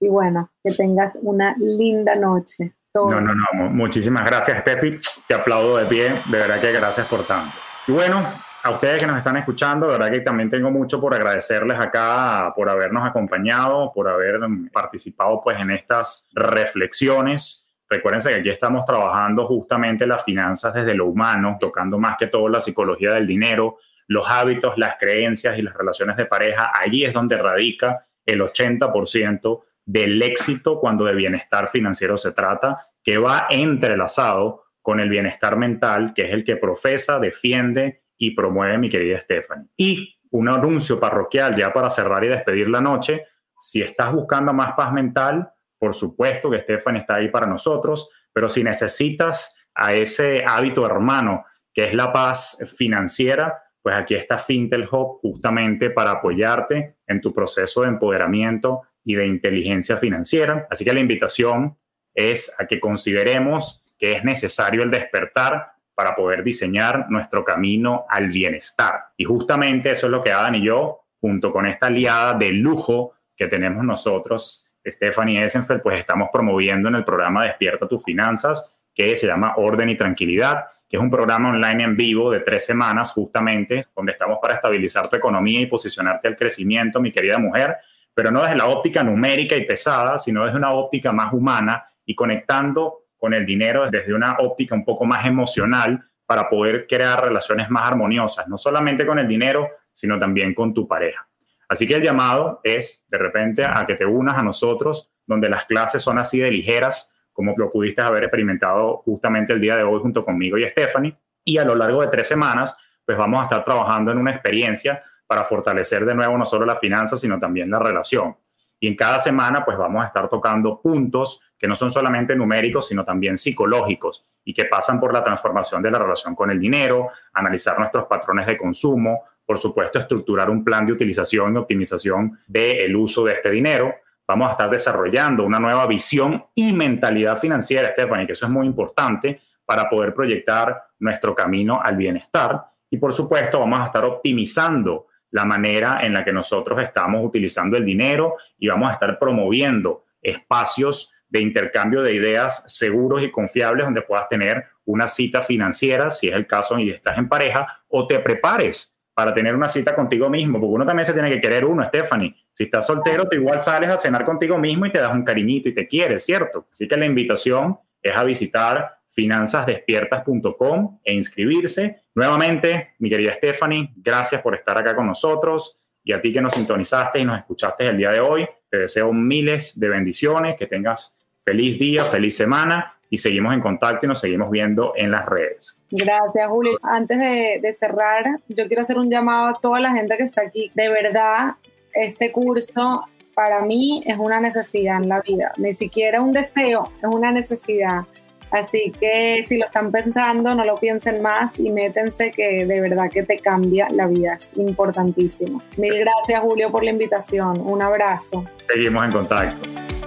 Y bueno, que tengas una linda noche. No, no, no. Muchísimas gracias, Steffi. Te aplaudo de pie. De verdad que gracias por tanto. Y bueno, a ustedes que nos están escuchando, de verdad que también tengo mucho por agradecerles acá, por habernos acompañado, por haber participado pues en estas reflexiones Recuérdense que aquí estamos trabajando justamente las finanzas desde lo humano, tocando más que todo la psicología del dinero, los hábitos, las creencias y las relaciones de pareja. Allí es donde radica el 80% del éxito cuando de bienestar financiero se trata, que va entrelazado con el bienestar mental, que es el que profesa, defiende y promueve mi querida Stephanie. Y un anuncio parroquial ya para cerrar y despedir la noche, si estás buscando más paz mental, por supuesto que Stephanie está ahí para nosotros, pero si necesitas a ese hábito hermano que es la paz financiera, pues aquí está Fintel Hub justamente para apoyarte en tu proceso de empoderamiento y de inteligencia financiera. Así que la invitación es a que consideremos que es necesario el despertar para poder diseñar nuestro camino al bienestar. Y justamente eso es lo que Adam y yo, junto con esta aliada de lujo que tenemos nosotros, Stephanie Essenfeld, pues estamos promoviendo en el programa Despierta tus finanzas, que se llama Orden y Tranquilidad, que es un programa online en vivo de tres semanas justamente, donde estamos para estabilizar tu economía y posicionarte al crecimiento, mi querida mujer, pero no desde la óptica numérica y pesada, sino desde una óptica más humana y conectando con el dinero desde una óptica un poco más emocional para poder crear relaciones más armoniosas, no solamente con el dinero, sino también con tu pareja. Así que el llamado es de repente a que te unas a nosotros, donde las clases son así de ligeras, como lo pudiste haber experimentado justamente el día de hoy junto conmigo y Stephanie. Y a lo largo de tres semanas, pues vamos a estar trabajando en una experiencia para fortalecer de nuevo no solo la finanza, sino también la relación. Y en cada semana, pues vamos a estar tocando puntos que no son solamente numéricos, sino también psicológicos y que pasan por la transformación de la relación con el dinero, analizar nuestros patrones de consumo, por supuesto, estructurar un plan de utilización y optimización del uso de este dinero. Vamos a estar desarrollando una nueva visión y mentalidad financiera, Stephanie, que eso es muy importante para poder proyectar nuestro camino al bienestar. Y por supuesto, vamos a estar optimizando la manera en la que nosotros estamos utilizando el dinero y vamos a estar promoviendo espacios de intercambio de ideas seguros y confiables donde puedas tener una cita financiera, si es el caso y estás en pareja, o te prepares para tener una cita contigo mismo, porque uno también se tiene que querer uno, Stephanie. Si estás soltero, tú igual sales a cenar contigo mismo y te das un cariñito y te quieres, ¿cierto? Así que la invitación es a visitar finanzasdespiertas.com e inscribirse. Nuevamente, mi querida Stephanie, gracias por estar acá con nosotros y a ti que nos sintonizaste y nos escuchaste el día de hoy, te deseo miles de bendiciones, que tengas feliz día, feliz semana y seguimos en contacto y nos seguimos viendo en las redes. Gracias, Julio. Antes de, cerrar, yo quiero hacer un llamado a toda la gente que está aquí. De verdad, este curso para mí es una necesidad en la vida, ni siquiera un deseo, es una necesidad. Así que si lo están pensando, no lo piensen más y métense que de verdad que te cambia la vida, es importantísimo. Mil gracias Julio por la invitación, un abrazo. Seguimos en contacto.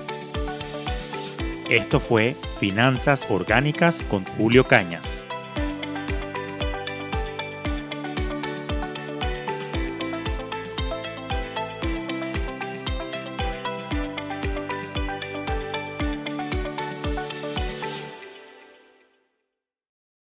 Esto fue Finanzas Orgánicas con Julio Cañas.